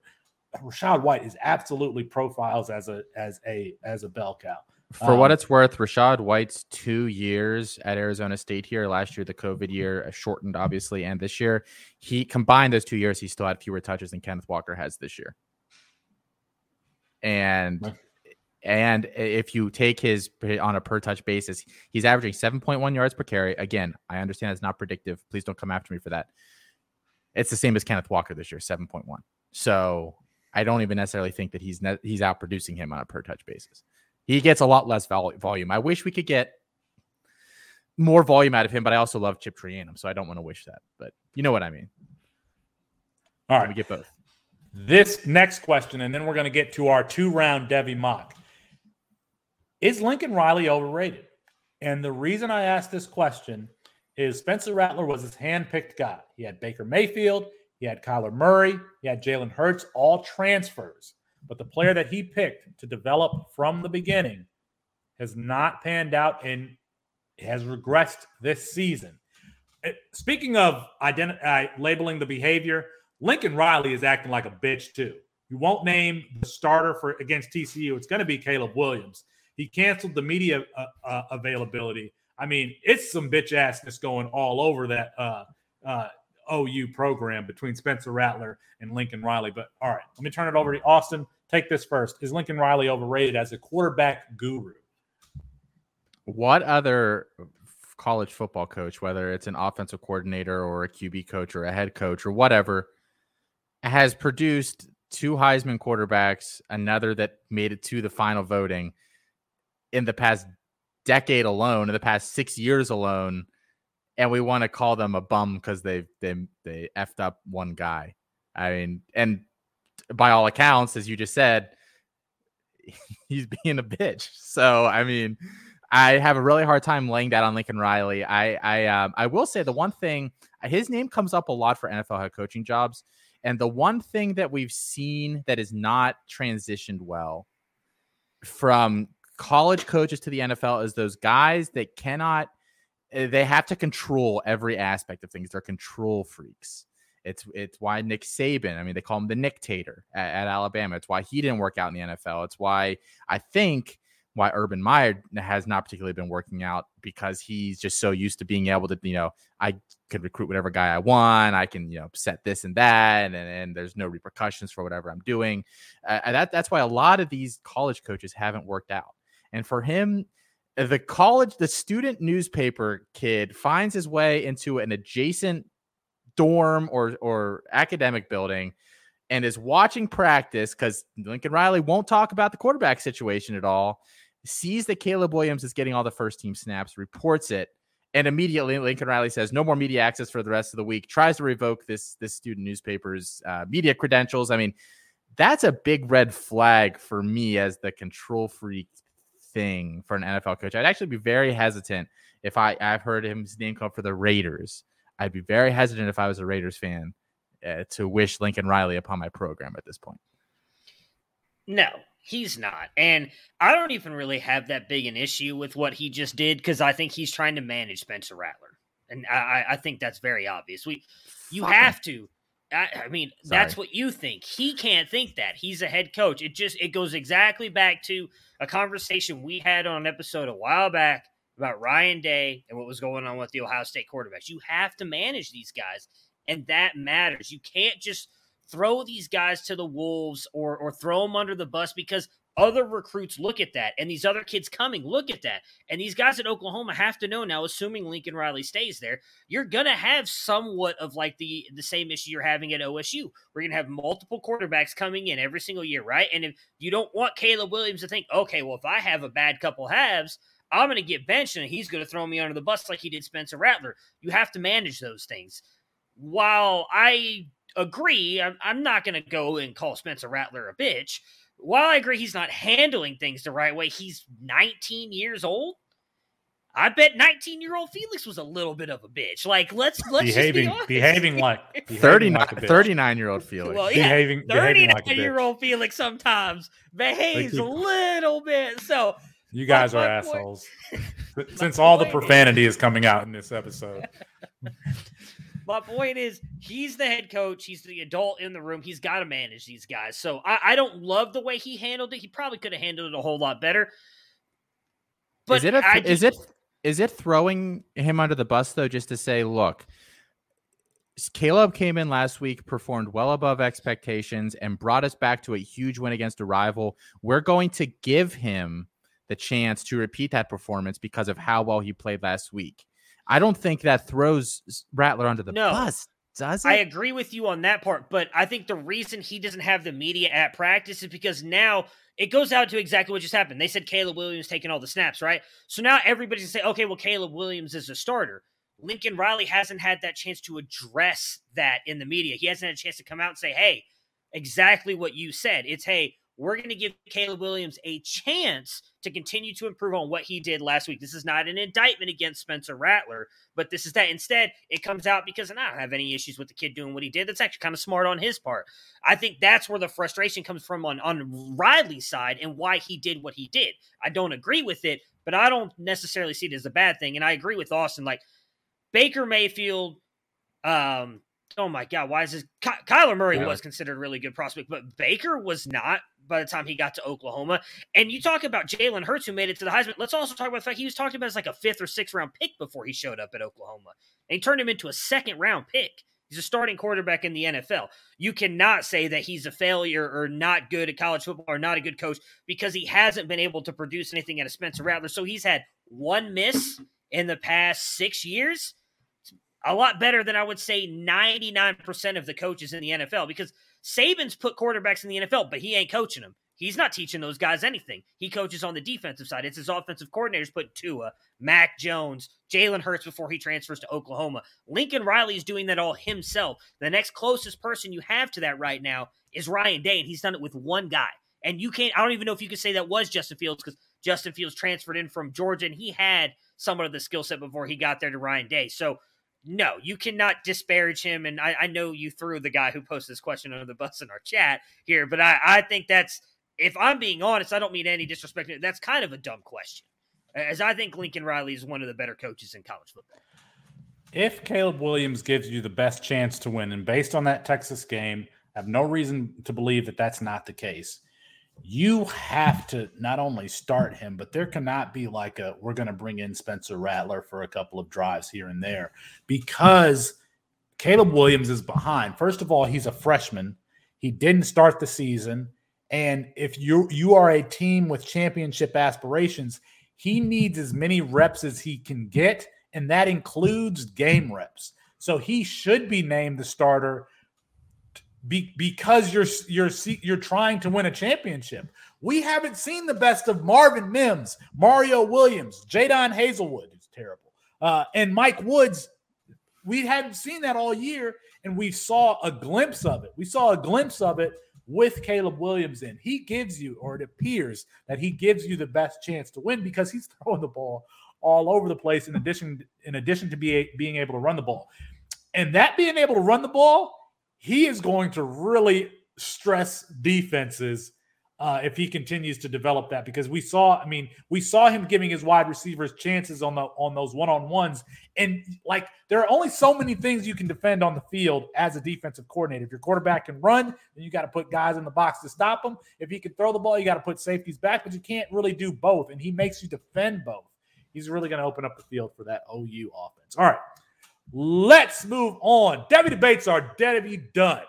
Rachaad White is absolutely profiles as a as a as a bell cow. For what Um, it's worth, Rachaad White's two years at Arizona State here last year, the COVID year, uh, shortened obviously, and this year, he combined those two years, he still had fewer touches than Kenneth Walker has this year. And Right. and if you take his on a per touch basis, he's averaging 7.1 yards per carry. Again, I understand it's not predictive. Please don't come after me for that. It's the same as Kenneth Walker this year, 7.1. So I don't even necessarily think that he's ne- he's out producing him on a per touch basis. He gets a lot less vol- volume. I wish we could get more volume out of him, but I also love Chip Trayanum, so I don't want to wish that. But you know what I mean. All right, We get both. This next question, and then we're going to get to our two round Devy mock. Is Lincoln Riley overrated? And the reason I asked this question is Spencer Rattler was his hand-picked guy. He had Baker Mayfield, he had Kyler Murray, he had Jalen Hurts, all transfers. But the player that he picked to develop from the beginning has not panned out and has regressed this season. Uh, Speaking of identi- uh, labeling the behavior, Lincoln Riley is acting like a bitch too. You won't name the starter for against TCU. It's going to be Caleb Williams. He canceled the media uh, uh, availability. I mean, it's some bitch assness going all over that uh, uh, OU program between Spencer Rattler and Lincoln Riley. But all right, let me turn it over to Austin. Take this first. Is Lincoln Riley overrated as a quarterback guru? What other college football coach, whether it's an offensive coordinator or a QB coach or a head coach or whatever, has produced two Heisman quarterbacks, another that made it to the final voting in the past decade alone, in the past six years alone, and we want to call them a bum because they they they effed up one guy. I mean, and by all accounts, as you just said, he's being a bitch. So I mean, I have a really hard time laying that on Lincoln Riley. I I um, I will say the one thing his name comes up a lot for NFL head coaching jobs, and the one thing that we've seen that is not transitioned well from college coaches to the NFL is those guys that cannot they have to control every aspect of things. They're control freaks. It's it's why Nick Saban, I mean, they call him the Nick Tater at, at Alabama. It's why he didn't work out in the NFL. It's why I think why Urban Meyer has not particularly been working out because he's just so used to being able to, you know, I could recruit whatever guy I want. I can, you know, set this and that, and, and there's no repercussions for whatever I'm doing. Uh, that that's why a lot of these college coaches haven't worked out. And for him, the college, the student newspaper kid finds his way into an adjacent dorm or or academic building and is watching practice because Lincoln Riley won't talk about the quarterback situation at all. Sees that Caleb Williams is getting all the first team snaps, reports it, and immediately Lincoln Riley says no more media access for the rest of the week. Tries to revoke this this student newspaper's uh, media credentials. I mean, that's a big red flag for me as the control freak thing for an NFL coach. I'd actually be very hesitant if I I've heard his name come for the Raiders. I'd be very hesitant if I was a Raiders fan uh, to wish Lincoln Riley upon my program at this point. No, he's not. And I don't even really have that big an issue with what he just did because I think he's trying to manage Spencer Rattler. And I, I- think that's very obvious. We you Fuck him. have to. I, I mean, that's what you think. He can't think that. He's a head coach. It just it goes exactly back to a conversation we had on an episode a while back about Ryan Day and what was going on with the Ohio State quarterbacks. You have to manage these guys, and that matters. You can't just throw these guys to the wolves or or throw them under the bus because other recruits look at that and these other kids coming look at that and these guys at oklahoma have to know now assuming lincoln riley stays there you're gonna have somewhat of like the the same issue you're having at osu we're gonna have multiple quarterbacks coming in every single year right and if you don't want caleb williams to think okay well if i have a bad couple halves i'm gonna get benched and he's gonna throw me under the bus like he did spencer rattler you have to manage those things while i agree. I'm, I'm not going to go and call Spencer Rattler a bitch. While I agree he's not handling things the right way, he's 19 years old. I bet 19 year old Felix was a little bit of a bitch. Like, let's let's behaving, just be honest. behaving like behaving 39, like a bitch. 39 year old Felix. Well, yeah, behaving, behaving 39 like year old Felix sometimes behaves keep- a little bit. So You guys are point- assholes. Since all the profanity is coming out in this episode. My point is, he's the head coach. He's the adult in the room. He's got to manage these guys. So I, I don't love the way he handled it. He probably could have handled it a whole lot better. is it a, I is it is it throwing him under the bus though just to say look Caleb came in last week, performed well above expectations, and brought us back to a huge win against a rival. We're going to give him the chance to repeat that performance because of how well he played last week. I don't think that throws Rattler under the No. bus, does it? I agree with you on that part, but I think the reason he doesn't have the media at practice is because now it goes out to exactly what just happened. They said Caleb Williams taking all the snaps, right? So now everybody's gonna say, okay, well, Caleb Williams is a starter. Lincoln Riley hasn't had that chance to address that in the media. He hasn't had a chance to come out and say, hey, exactly what you said. It's, hey, we're going to give Caleb Williams a chance to continue to improve on what he did last week. This is not an indictment against Spencer Rattler, but this is that. Instead, it comes out because and I don't have any issues with the kid doing what he did. That's actually kind of smart on his part. I think that's where the frustration comes from on, on Riley's side and why he did what he did. I don't agree with it, but I don't necessarily see it as a bad thing. And I agree with Austin. Like Baker Mayfield, um, oh my God, why is this? Ky- Kyler Murray Yeah. was considered a really good prospect, but Baker was not by the time he got to Oklahoma. And you talk about Jalen Hurts, who made it to the Heisman. Let's also talk about the fact he was talked about as like a fifth or sixth round pick before he showed up at Oklahoma. And he turned him into a second round pick. He's a starting quarterback in the NFL. You cannot say that he's a failure or not good at college football or not a good coach because he hasn't been able to produce anything at of Spencer Rattler. So he's had one miss in the past six years. A lot better than I would say 99% of the coaches in the NFL because Saban's put quarterbacks in the NFL, but he ain't coaching them. He's not teaching those guys anything. He coaches on the defensive side. It's his offensive coordinators put Tua, Mac Jones, Jalen Hurts before he transfers to Oklahoma. Lincoln Riley is doing that all himself. The next closest person you have to that right now is Ryan Day, and he's done it with one guy. And you can't, I don't even know if you could say that was Justin Fields because Justin Fields transferred in from Georgia and he had somewhat of the skill set before he got there to Ryan Day. So, no, you cannot disparage him. And I, I know you threw the guy who posted this question under the bus in our chat here, but I, I think that's, if I'm being honest, I don't mean any disrespect. That's kind of a dumb question, as I think Lincoln Riley is one of the better coaches in college football. If Caleb Williams gives you the best chance to win, and based on that Texas game, I have no reason to believe that that's not the case. You have to not only start him, but there cannot be like a we're going to bring in Spencer Rattler for a couple of drives here and there because Caleb Williams is behind. First of all, he's a freshman. He didn't start the season. And if you you are a team with championship aspirations, he needs as many reps as he can get, and that includes game reps. So he should be named the starter be, because you're you're you're trying to win a championship. We haven't seen the best of Marvin Mims, Mario Williams, Jadon Haselwood, who's terrible, uh, and Mike Woods. We hadn't seen that all year, and we saw a glimpse of it. We saw a glimpse of it with Caleb Williams in. He gives you, or it appears that he gives you the best chance to win because he's throwing the ball all over the place. In addition, in addition to be, being able to run the ball, and that being able to run the ball, he is going to really stress defenses uh, if he continues to develop that because we saw, I mean, we saw him giving his wide receivers chances on the on those one on ones, and like there are only so many things you can defend on the field as a defensive coordinator. If your quarterback can run, then you got to put guys in the box to stop him. If he can throw the ball, you got to put safeties back, but you can't really do both, and he makes you defend both. He's really going to open up the field for that OU offense. All right, let's move on. Devy debates are Devy done.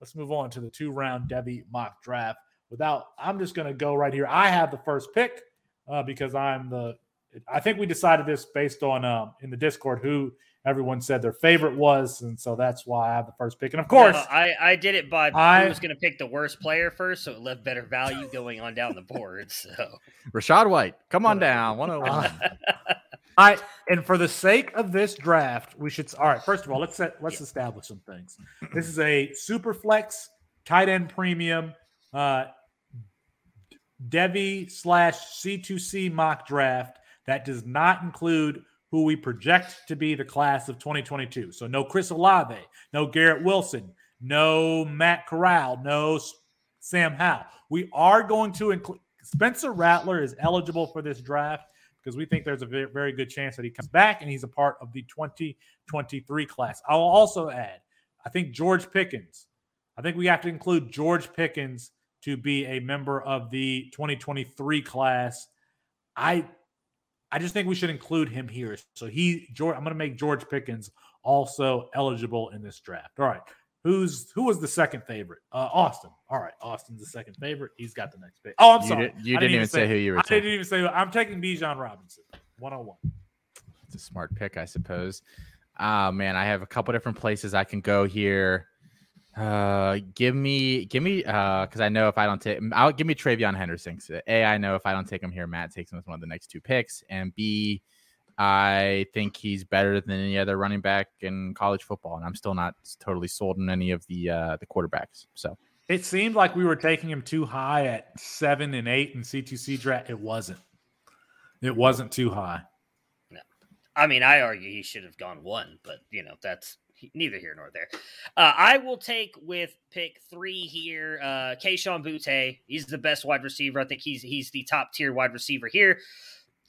Let's move on to the two round Devy mock draft without i'm just going to go right here i have the first pick uh, because i'm the i think we decided this based on um, in the discord who everyone said their favorite was and so that's why i have the first pick and of course No, I, I did it by I- who was going to pick the worst player first, so it left better value going on down the board. So Rashad White, come on down. 101. i and for the sake of this draft we should all right first of all let's set let's establish some things this is a super flex tight end premium uh Devy slash C2C mock draft that does not include who we project to be the class of 2022. So no Chris Olave, no Garrett Wilson, no Matt Corral, no Sam Howell. We are going to include Spencer Rattler is eligible for this draft because we think there's a very, good chance that he comes back and he's a part of the 2023 class. I will also add, I think George Pickens, I think we have to include George Pickens to be a member of the 2023 class. I I just think we should include him here. So he George, I'm going to make George Pickens also eligible in this draft. All right. Who's who was the second favorite? Uh, Austin. All right, Austin's the second favorite. He's got the next pick. Oh, I'm You sorry. did- you I didn't even say who you were I taking. didn't even say. I'm taking Bijan Robinson. One on one. It's a smart pick, I suppose. Ah, man, I have a couple different places I can go here. Uh, give me, give me, uh, because I know if I don't take, I'll give me TreVeyon Henderson. A, I know if I don't take him here, Matt takes him with one of the next two picks, and B, I think he's better than any other running back in college football, and I'm still not totally sold on any of the uh the quarterbacks. So It seemed like we were taking him too high at seven and eight in C2C draft. It wasn't. It wasn't too high. I mean, I argue he should have gone one, but you know that's neither here nor there. Uh, I will take with pick three here, uh, Kayshon Boutte. He's the best wide receiver. I think he's he's the top tier wide receiver here.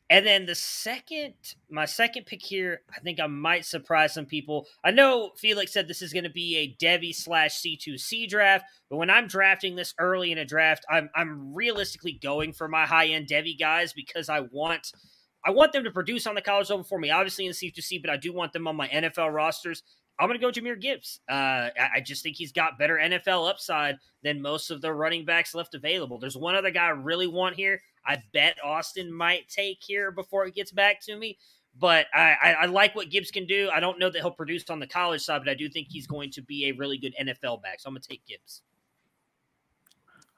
And then the second, my second pick here, I think I might surprise some people. I know Felix said this is going to be a Devy slash C2C draft, but when I'm drafting this early in a draft, I'm I'm realistically going for my high end Devy guys because I want I want them to produce on the college level for me, obviously in C2C, but I do want them on my NFL rosters. I'm going to go Jahmyr Gibbs. Uh, I, I just think he's got better NFL upside than most of the running backs left available. There's one other guy I really want here. I bet Austin might take here before it gets back to me. But I, I, I like what Gibbs can do. I don't know that he'll produce on the college side, but I do think he's going to be a really good NFL back. So I'm going to take Gibbs.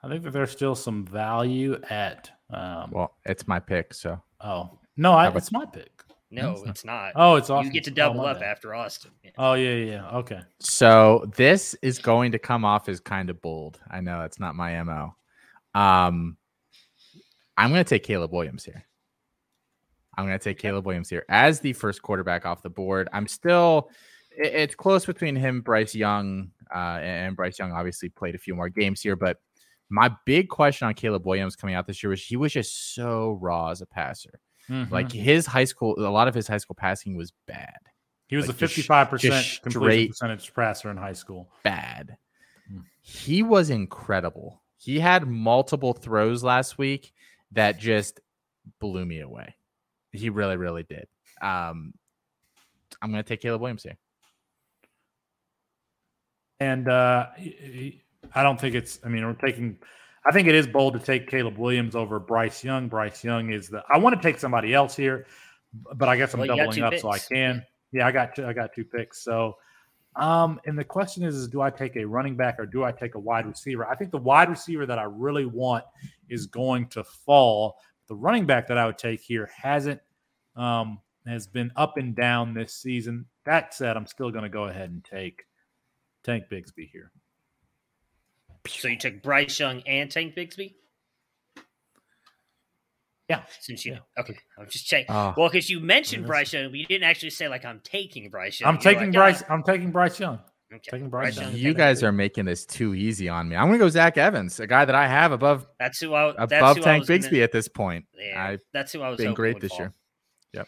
I think that there's still some value at. Um, well, it's my pick. So oh no, I, it's my pick. No, it's not. it's not. Oh, it's awesome. You get to Oh, double my up bad. after Austin. Yeah. Oh yeah, yeah, yeah. Okay. So this is going to come off as kind of bold. I know it's not my mo. Um, I'm going to take Caleb Williams here. I'm going to take Caleb Williams here as the first quarterback off the board. I'm still, it- it's close between him, Bryce Young, uh, and Bryce Young obviously played a few more games here. But my big question on Caleb Williams coming out this year was he was just so raw as a passer. Like Mhm. his high school, a lot of his high school passing was bad. he was like a 55 percent just completion percentage passer in high school. bad. Hmm. He was incredible. He had multiple throws last week that just blew me away. He really, really did. Um, I'm going to take Caleb Williams here. And uh, he- he- I don't think it's. I mean, we're taking. I think it is bold to take Caleb Williams over Bryce Young. Bryce Young is the. I want to take somebody else here, but I guess I'm Well, doubling two up so I can. Yeah, I got two, I got two picks. So, um, and the question is, is do I take a running back or do I take a wide receiver? I think the wide receiver that I really want is going to fall. The running back that I would take here hasn't um, has been up and down this season. That said, I'm still going to go ahead and take Tank Bigsby here. So you took Bryce Young and Tank Bigsby? Yeah. Since you Yeah. okay, I'm just checking. Oh, Well, because you mentioned Yes. Bryce Young, but you didn't actually say like I'm taking Bryce Young. I'm You were taking like, Bryce. "Ah, I'm taking Bryce Young. okay. taking Bryce Young. Young, you guys are making this too easy on me. I'm going to go Zach Evans, a guy that I have above That's who I. That's above who I Tank was gonna- Bigsby at this point. Yeah, I've that's who I was. been great this fall. year. Yep.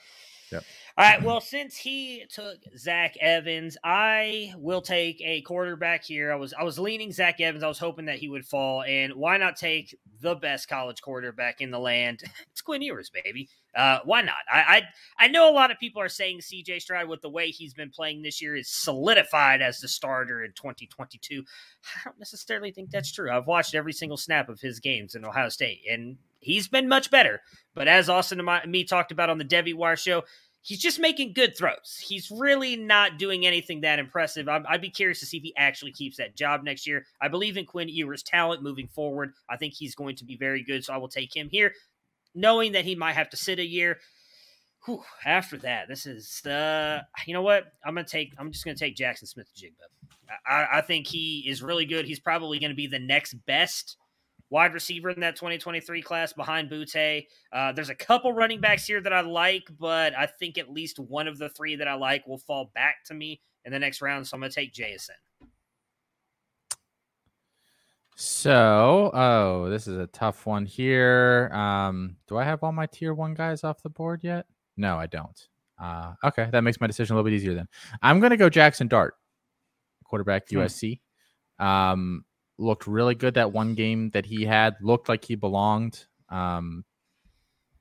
All right. Well, since he took Zach Evans, I will take a quarterback here. I was I was leaning Zach Evans. I was hoping that he would fall, and why not take the best college quarterback in the land? It's Quinn Ewers, baby. Uh, why not? I, I I know a lot of people are saying C.J. Stroud, with the way he's been playing this year, is solidified as the starter in 2022. I don't necessarily think that's true. I've watched every single snap of his games in Ohio State, and he's been much better. But as Austin and me talked about on the Devy Wire show, he's just making good throws. He's really not doing anything that impressive. I'm, I'd be curious to see if he actually keeps that job next year. I believe in Quinn Ewers' talent moving forward. I think he's going to be very good, so I will take him here, knowing that he might have to sit a year. Whew, after that, this is the. You know what? I'm gonna take. I'm just gonna take Jaxon Smith-Njigba. I, I think he is really good. He's probably to be the next best wide receiver in that 2023 class behind Boutte. Uh, there's a couple running backs here that I like, but I think at least one of the three that I like will fall back to me in the next round. So I'm going to take Jason. So, oh, this is a tough one here. Um, do I have all my tier one guys off the board yet? No, I don't. Uh, okay, that makes my decision a little bit easier then. I'm gonna go Jaxson Dart, quarterback Hmm. USC. Um, looked really good that one game that he had. Looked like he belonged. Um,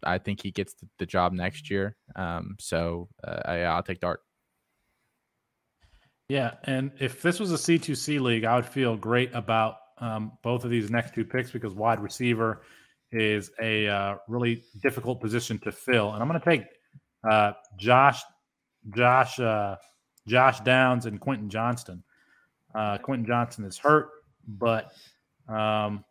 I think he gets the, the job next year. Um, so uh, I, I'll take Dart. Yeah, and if this was a C2C league, I would feel great about um, both of these next two picks because wide receiver is a uh, really difficult position to fill. And I'm going to take uh, Josh, Josh, uh, Josh Downs and Quentin Johnston. Uh, Quentin Johnston is hurt, but um,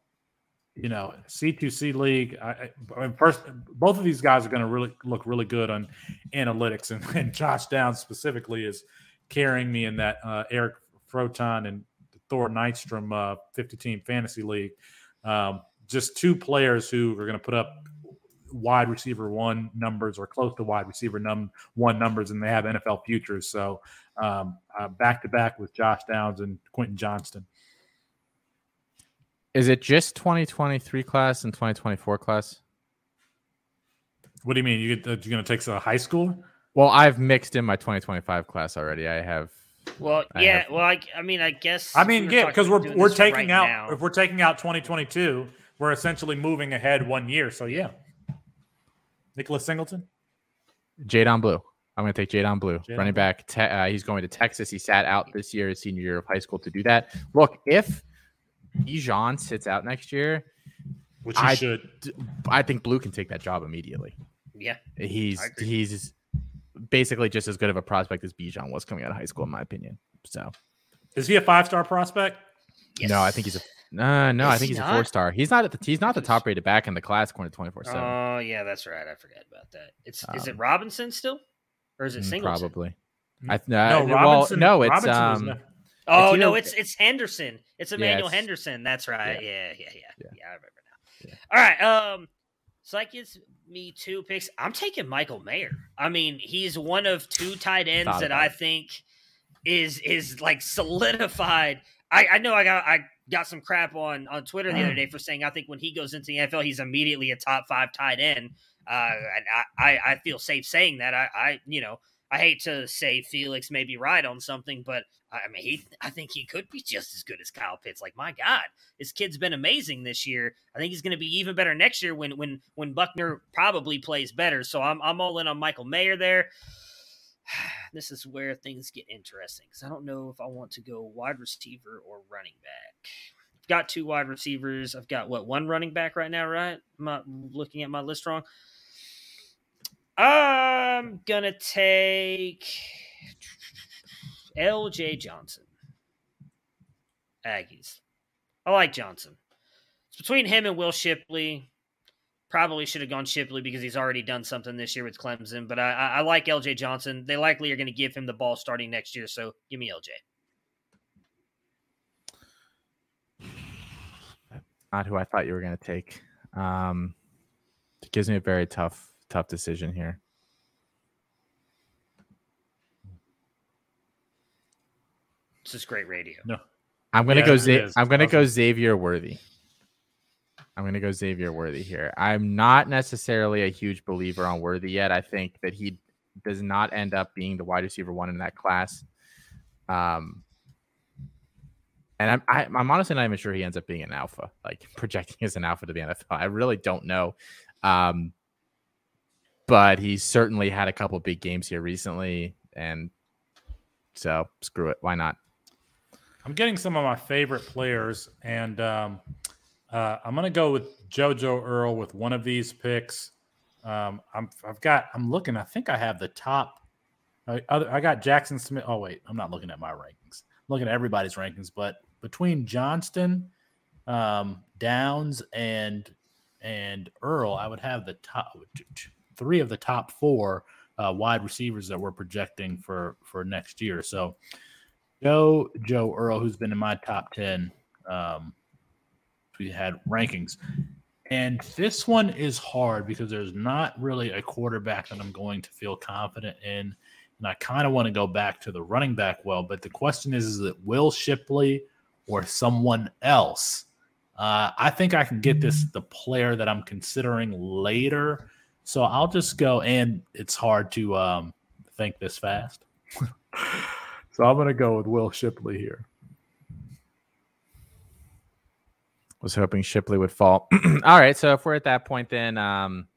you know, C2C league. I, I, mean, first, both of these guys are going to really look really good on analytics, and, and Josh Downs specifically is carrying me in that uh, Eric Froton and Thor Nystrom uh, 50 team fantasy league. Um, just two players who are going to put up wide receiver one numbers or close to wide receiver num one numbers, and they have NFL futures. So um, back to back with Josh Downs and Quentin Johnston. Is it just 2023 class and 2024 class? What do you mean? You, you're going to take a high school? Well, I've mixed in my 2025 class already. I have. Well, I yeah. have- well, I, I mean, I guess. I mean, we yeah, talking because about we're we're taking right out now. if we're taking out 2022, we're essentially moving ahead one year. So yeah, Nicholas Singleton. Jaydon Blue. I'm going to take Jaydon Blue, Jaydon running back. Te- uh, he's going to Texas. He sat out this year, his senior year of high school, to do that. Look, if Bijan sits out next year, Which you I- should. I think Blue can take that job immediately. Yeah. He's he's basically just as good of a prospect as Bijan was coming out of high school, in my opinion. So Is he a five star prospect? no, I think he's a uh, no, I Is think he he's a four star. He's not at the he's not the top rated back in the class according to 24 seven. Oh, yeah, that's right. I forgot about that. It's is it Um, Robinson still, or is it Singleton? Probably. I, No, well, Robinson. no, it's Robinson um, ne- Oh no, it's it's Henderson. It's Emmanuel it's- Henderson. That's right. Yeah, yeah, yeah, yeah. Yeah. I remember now. All right. Um, so that gives me two picks. I'm taking Michael Mayer. I mean, he's one of two tight ends Thought that I think is is like solidified. I, I know I got I got some crap on on Twitter the other day for saying I think when he goes into the NFL, he's immediately a top five tight end. Uh, and I, I I feel safe saying that. I I you know I hate to say Felix may be right on something, but I mean, he, I think he could be just as good as Kyle Pitts. Like, my God, this kid's been amazing this year. I think he's going to be even better next year when when when Buchner probably plays better. So I'm I'm all in on Michael Mayer there. This is where things get interesting because I don't know if I want to go wide receiver or running back. I've got two wide receivers. I've got what one running back right now, right? Am I looking at my list wrong? I'm gonna take L.J. Johnson. Aggies. I like Johnson. It's between him and Will Shipley. Probably should have gone Shipley because he's already done something this year with Clemson. But I, I, I like L.J. Johnson. They likely are going to give him the ball starting next year. So give me L.J. not who I thought you were going to take. Um, it gives me a very tough, tough decision here. This is great radio. no. I'm gonna Yeah, go. it Za- is. I'm gonna go Xavier Worthy. I'm gonna go Xavier Worthy here. I'm not necessarily a huge believer on Worthy yet. I think that he does not end up being the wide receiver one in that class. Um, and I'm I, I'm honestly not even sure he ends up being an alpha, like projecting as an alpha to the NFL. I really don't know. Um, but he's certainly had a couple big games here recently, and so screw it. Why not? I'm getting some of my favorite players, and um, uh, I'm to go with JoJo Earle with one of these picks. Um, I'm, I've got. I'm looking. I think I have the top. I, other, I got Jaxon Smith. Oh wait, I'm not looking at my rankings. I'm looking at everybody's rankings, but between Johnston, um, Downs, and and Earle, I would have the top three of the top four uh, wide receivers that we're projecting for for next year. So Joe Joe Earl, who's been in my top ten. Um, we had rankings, and this one is hard because there's not really a quarterback that I'm going to feel confident in, and I kind of want to go back to the running back well. But the question is, is it Will Shipley or someone else Uh, I think I can get this the player that I'm considering later. So I'll just go, and it's hard to um, think this fast. so I'm going to go with Will Shipley here. Was hoping Shipley would fall. All right, so if we're at that point, then um,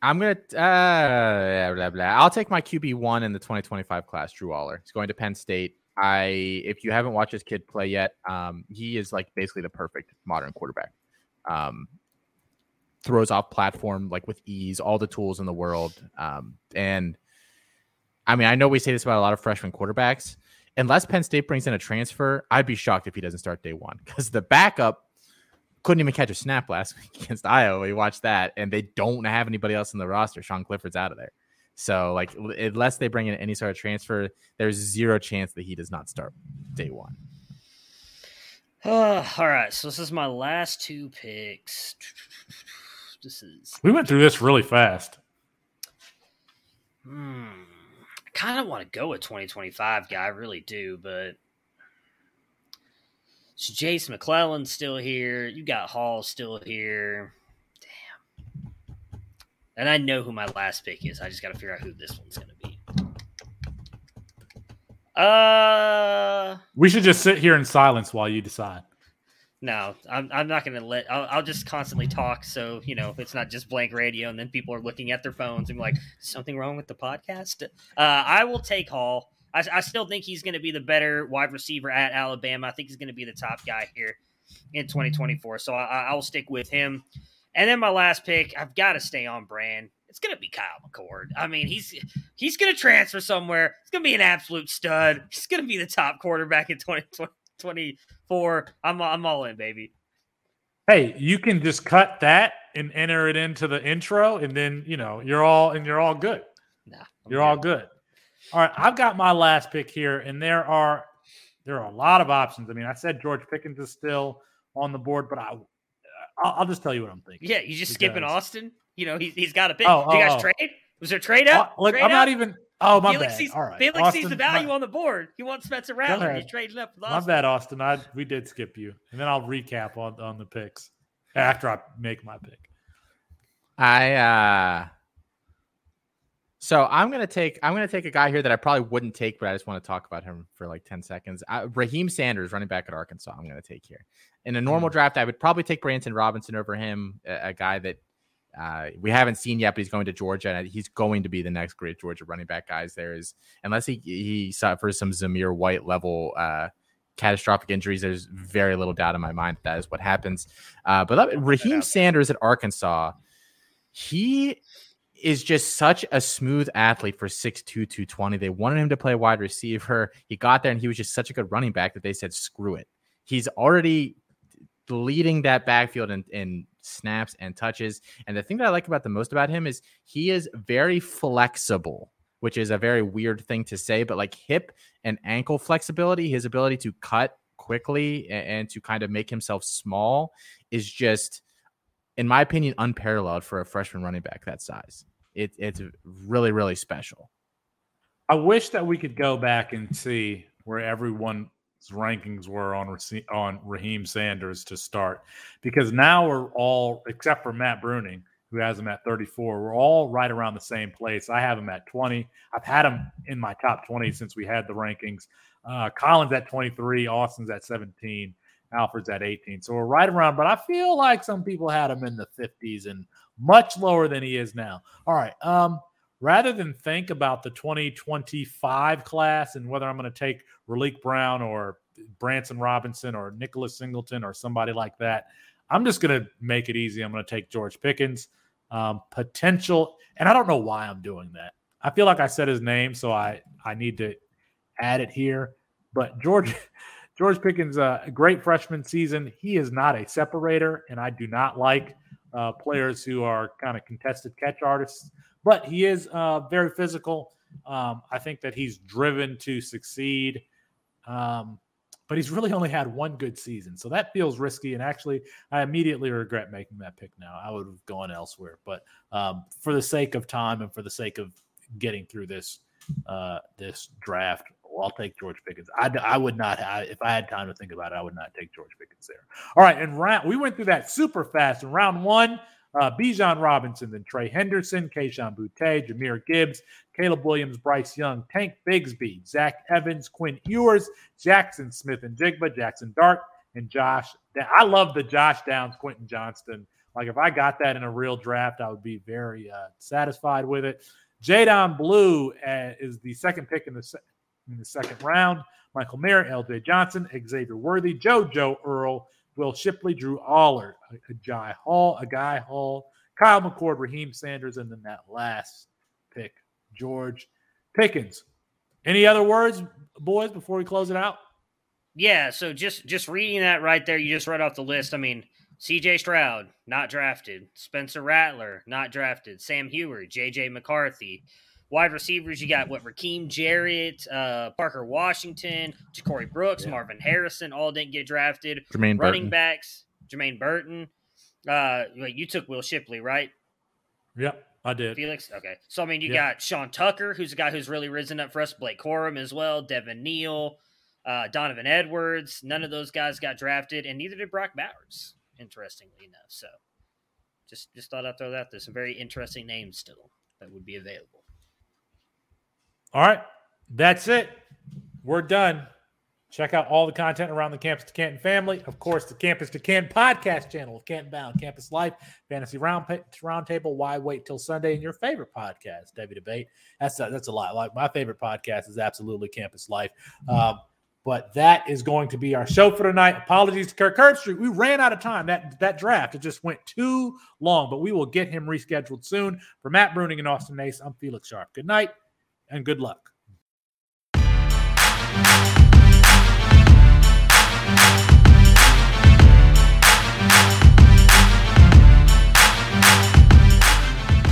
I'm gonna uh, blah, blah, blah. I'll take my QB one in the 2025 class, Drew Allar. He's going to Penn State. I, if you haven't watched this kid play yet, um, he is like basically the perfect modern quarterback. Um, throws off platform like with ease, all the tools in the world. Um, and I mean, I know we say this about a lot of freshman quarterbacks. Unless Penn State brings in a transfer, I'd be shocked if he doesn't start day one because the backup couldn't even catch a snap last week against Iowa. We watched that, and they don't have anybody else in the roster. Sean Clifford's out of there. So, like, unless they bring in any sort of transfer, there's zero chance that he does not start day one. Uh, all right, so this is my last two picks. We went through this really fast. Hmm. I kind of want to go with 2025 guy, I really do, but so Jase McClellan's still here. You got Hall still here. Damn. And I know who my last pick is. I just got to figure out who this one's going to be. Uh, we should just sit here in silence while you decide. No, I'm, I'm not going to let. I'll, I'll, just constantly talk, so you know it's not just blank radio, and then people are looking at their phones and like, something wrong with the podcast. Uh, I will take Hall. I, I still think he's going to be the better wide receiver at Alabama. I think he's going to be the top guy here in 2024. So I, I will stick with him. And then my last pick, I've got to stay on brand. It's to be Kyle McCord. I mean, he's he's to transfer somewhere. He's to be an absolute stud. He's to be the top quarterback in 2024. I'm I'm all in, baby. Hey, you can just cut that and enter it into the intro, and then you know you're all and you're all good. Nah, you're good. all good. All right, I've got my last pick here, and there are there are a lot of options. I mean, I said George Pickens is still on the board, but I I'll, I'll just tell you what I'm thinking. Yeah, you just because... skipping Austin. You know, he's he's got a pick. Oh, you guys oh. trade? Was there trade up? Uh, look, trade I'm not even. Oh my Felix bad. Sees, All right, Felix Austin, sees the value my, on the board. He wants Spencer Rattler. He's trading up with Austin. My bad, Austin. I we did skip you, and then I'll recap on on the picks after I make my pick. I uh so I'm gonna take I'm gonna take a guy here that I probably wouldn't take, but I just want to talk about him for like 10 seconds. Uh, Raheim Sanders, running back at Arkansas, I'm gonna take here. In a normal mm. draft, I would probably take Branson Robinson over him, a, a guy that uh, we haven't seen yet, but he's going to Georgia, and he's going to be the next great Georgia running back. Guys, there is unless he he suffers some Zamir White level uh, catastrophic injuries, there's very little doubt in my mind that, that is what happens. Uh, but Raheim Sanders at Arkansas, he is just such a smooth athlete for 6'2, 220. They wanted him to play wide receiver. He got there and he was just such a good running back that they said, screw it. He's already leading that backfield in, in snaps and touches. And the thing that I like about the most about him is he is very flexible, which is a very weird thing to say, but like hip and ankle flexibility, his ability to cut quickly and, to kind of make himself small is just, in my opinion, unparalleled for a freshman running back that size it, it's really really special. I wish that we could go back and see where everyone's rankings were on on Raheim Sanders to start, because now we're all except for Matt Bruning, who has him at 34. We're all right around the same place. I have him at 20. I've had him in my top 20 since we had the rankings. Uh, Collins at 23, Austin's at 17, Alfred's at 18. So we're right around, but I feel like some people had him in the 50s and much lower than he is now. All right. Um, rather than think about the 2025 class and whether I'm going to take Raleek Brown or Branson Robinson or Nicholas Singleton or somebody like that, I'm just going to make it easy. I'm going to take George Pickens. Um, potential, and I don't know why I'm doing that. I feel like I said his name, so I I need to add it here. But George George Pickens, uh, a great freshman season. He is not a separator, and I do not like uh, players who are kind of contested catch artists, but he is uh, very physical. Um, I think that he's driven to succeed. Um, but he's really only had one good season. So that feels risky. And actually, I immediately regret making that pick now. I would have gone elsewhere. But um, for the sake of time and for the sake of getting through this uh, this draft I'll take George Pickens. I, I would not, if I had time to think about it, I would not take George Pickens there. All right, and round we went through that super fast. In round one, uh, Bijan Robinson, then Trey Henderson, Kayshon Boutte, Jahmyr Gibbs, Caleb Williams, Bryce Young, Tank Bigsby, Zach Evans, Quinn Ewers, Jaxon Smith-Njigba, Jaxson Dart, and Josh. I love the Josh Downs, Quentin Johnston. Like if I got that in a real draft, I would be very uh, satisfied with it. Jaydon Blue uh, is the second pick in the se- in the second round. Michael Mayer, L.J. Johnson, Xavier Worthy, JoJo Earle, Will Shipley, Drew Allar, a Jai Hall, a Guy Hall, Kyle McCord, Raheim Sanders, and then that last pick, George Pickens. Any other words, boys, before we close it out? Yeah, so just just reading that right there, you just read off the list. I mean, CJ Stroud, not drafted. Spencer Rattler, not drafted. Sam Huard, JJ McCarthy. Wide receivers, you got what Rakim Jarrett, uh, Parker Washington, Ja'Corey Brooks, Yeah. Marvin Harrison, all didn't get drafted. Jermaine Running Burton. backs, Jermaine Burton. Uh, wait, you took Will Shipley, right? Yep, I did. Felix. Okay, so I mean, you Yeah. got Sean Tucker, who's a guy who's really risen up for us. Blake Corum as well. Devin Neal, uh, Donovan Edwards. None of those guys got drafted, and neither did Brock Bowers. Interestingly enough, so just just thought I'd throw that. out there. some very interesting names still that would be available. All right. That's it. We're done. Check out all the content around the Campus to Canton family. Of course, the Campus to Canton podcast channel of Canton Bound, Campus Life, Fantasy Round Roundtable, Why Wait Till Sunday, and your favorite podcast, Devy Debate. That's a, that's a lot. Like my favorite podcast is absolutely Campus Life. Um, but that is going to be our show for tonight. Apologies to Kirk Herbstreit. We ran out of time. That that draft it just went too long, but we will get him rescheduled soon. For Matt Bruning and Austin Nace, I'm Felix Sharp. Good night and good luck.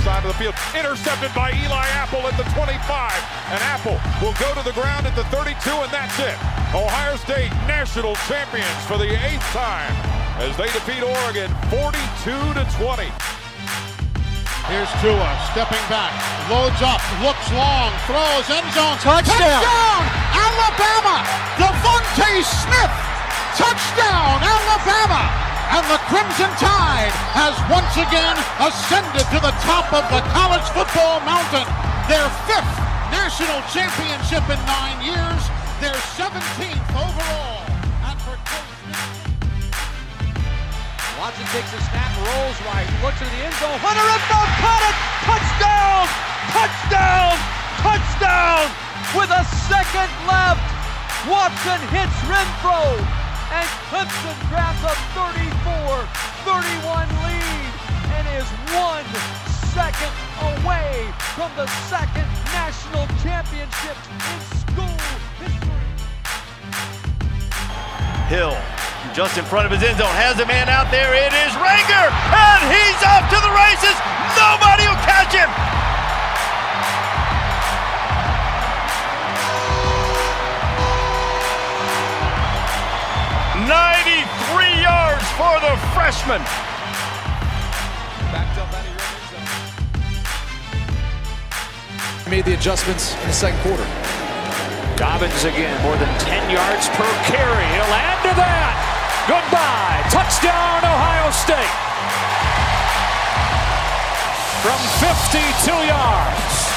Side of the field, intercepted by Eli Apple at the 25. And Apple will go to the ground at the 32, and that's it. Ohio State national champions for the eighth time as they defeat Oregon 42 to 20. Here's Tua stepping back, loads up, looks long, throws end zone, touchdown, Alabama! DeVonta Smith, touchdown, Alabama! And the Crimson Tide has once again ascended to the top of the college football mountain. Their fifth national championship in nine years, their 17th overall. Watson takes a snap, and rolls right, looks in the end zone. Hunter the caught it! Touchdown! Touchdown! Touchdown! With a second left, Watson hits Renfrow, and Clemson grabs a 34-31 lead and is one second away from the second national championship in school history. Hill just in front of his end zone has a man out there. It is Ranger, and he's off to the races. Nobody will catch him. Ninety-three yards for the freshman. Made the adjustments in the second quarter. Dobbins again, more than 10 yards per carry. He'll add to that. Goodbye. Touchdown, Ohio State. From 52 yards.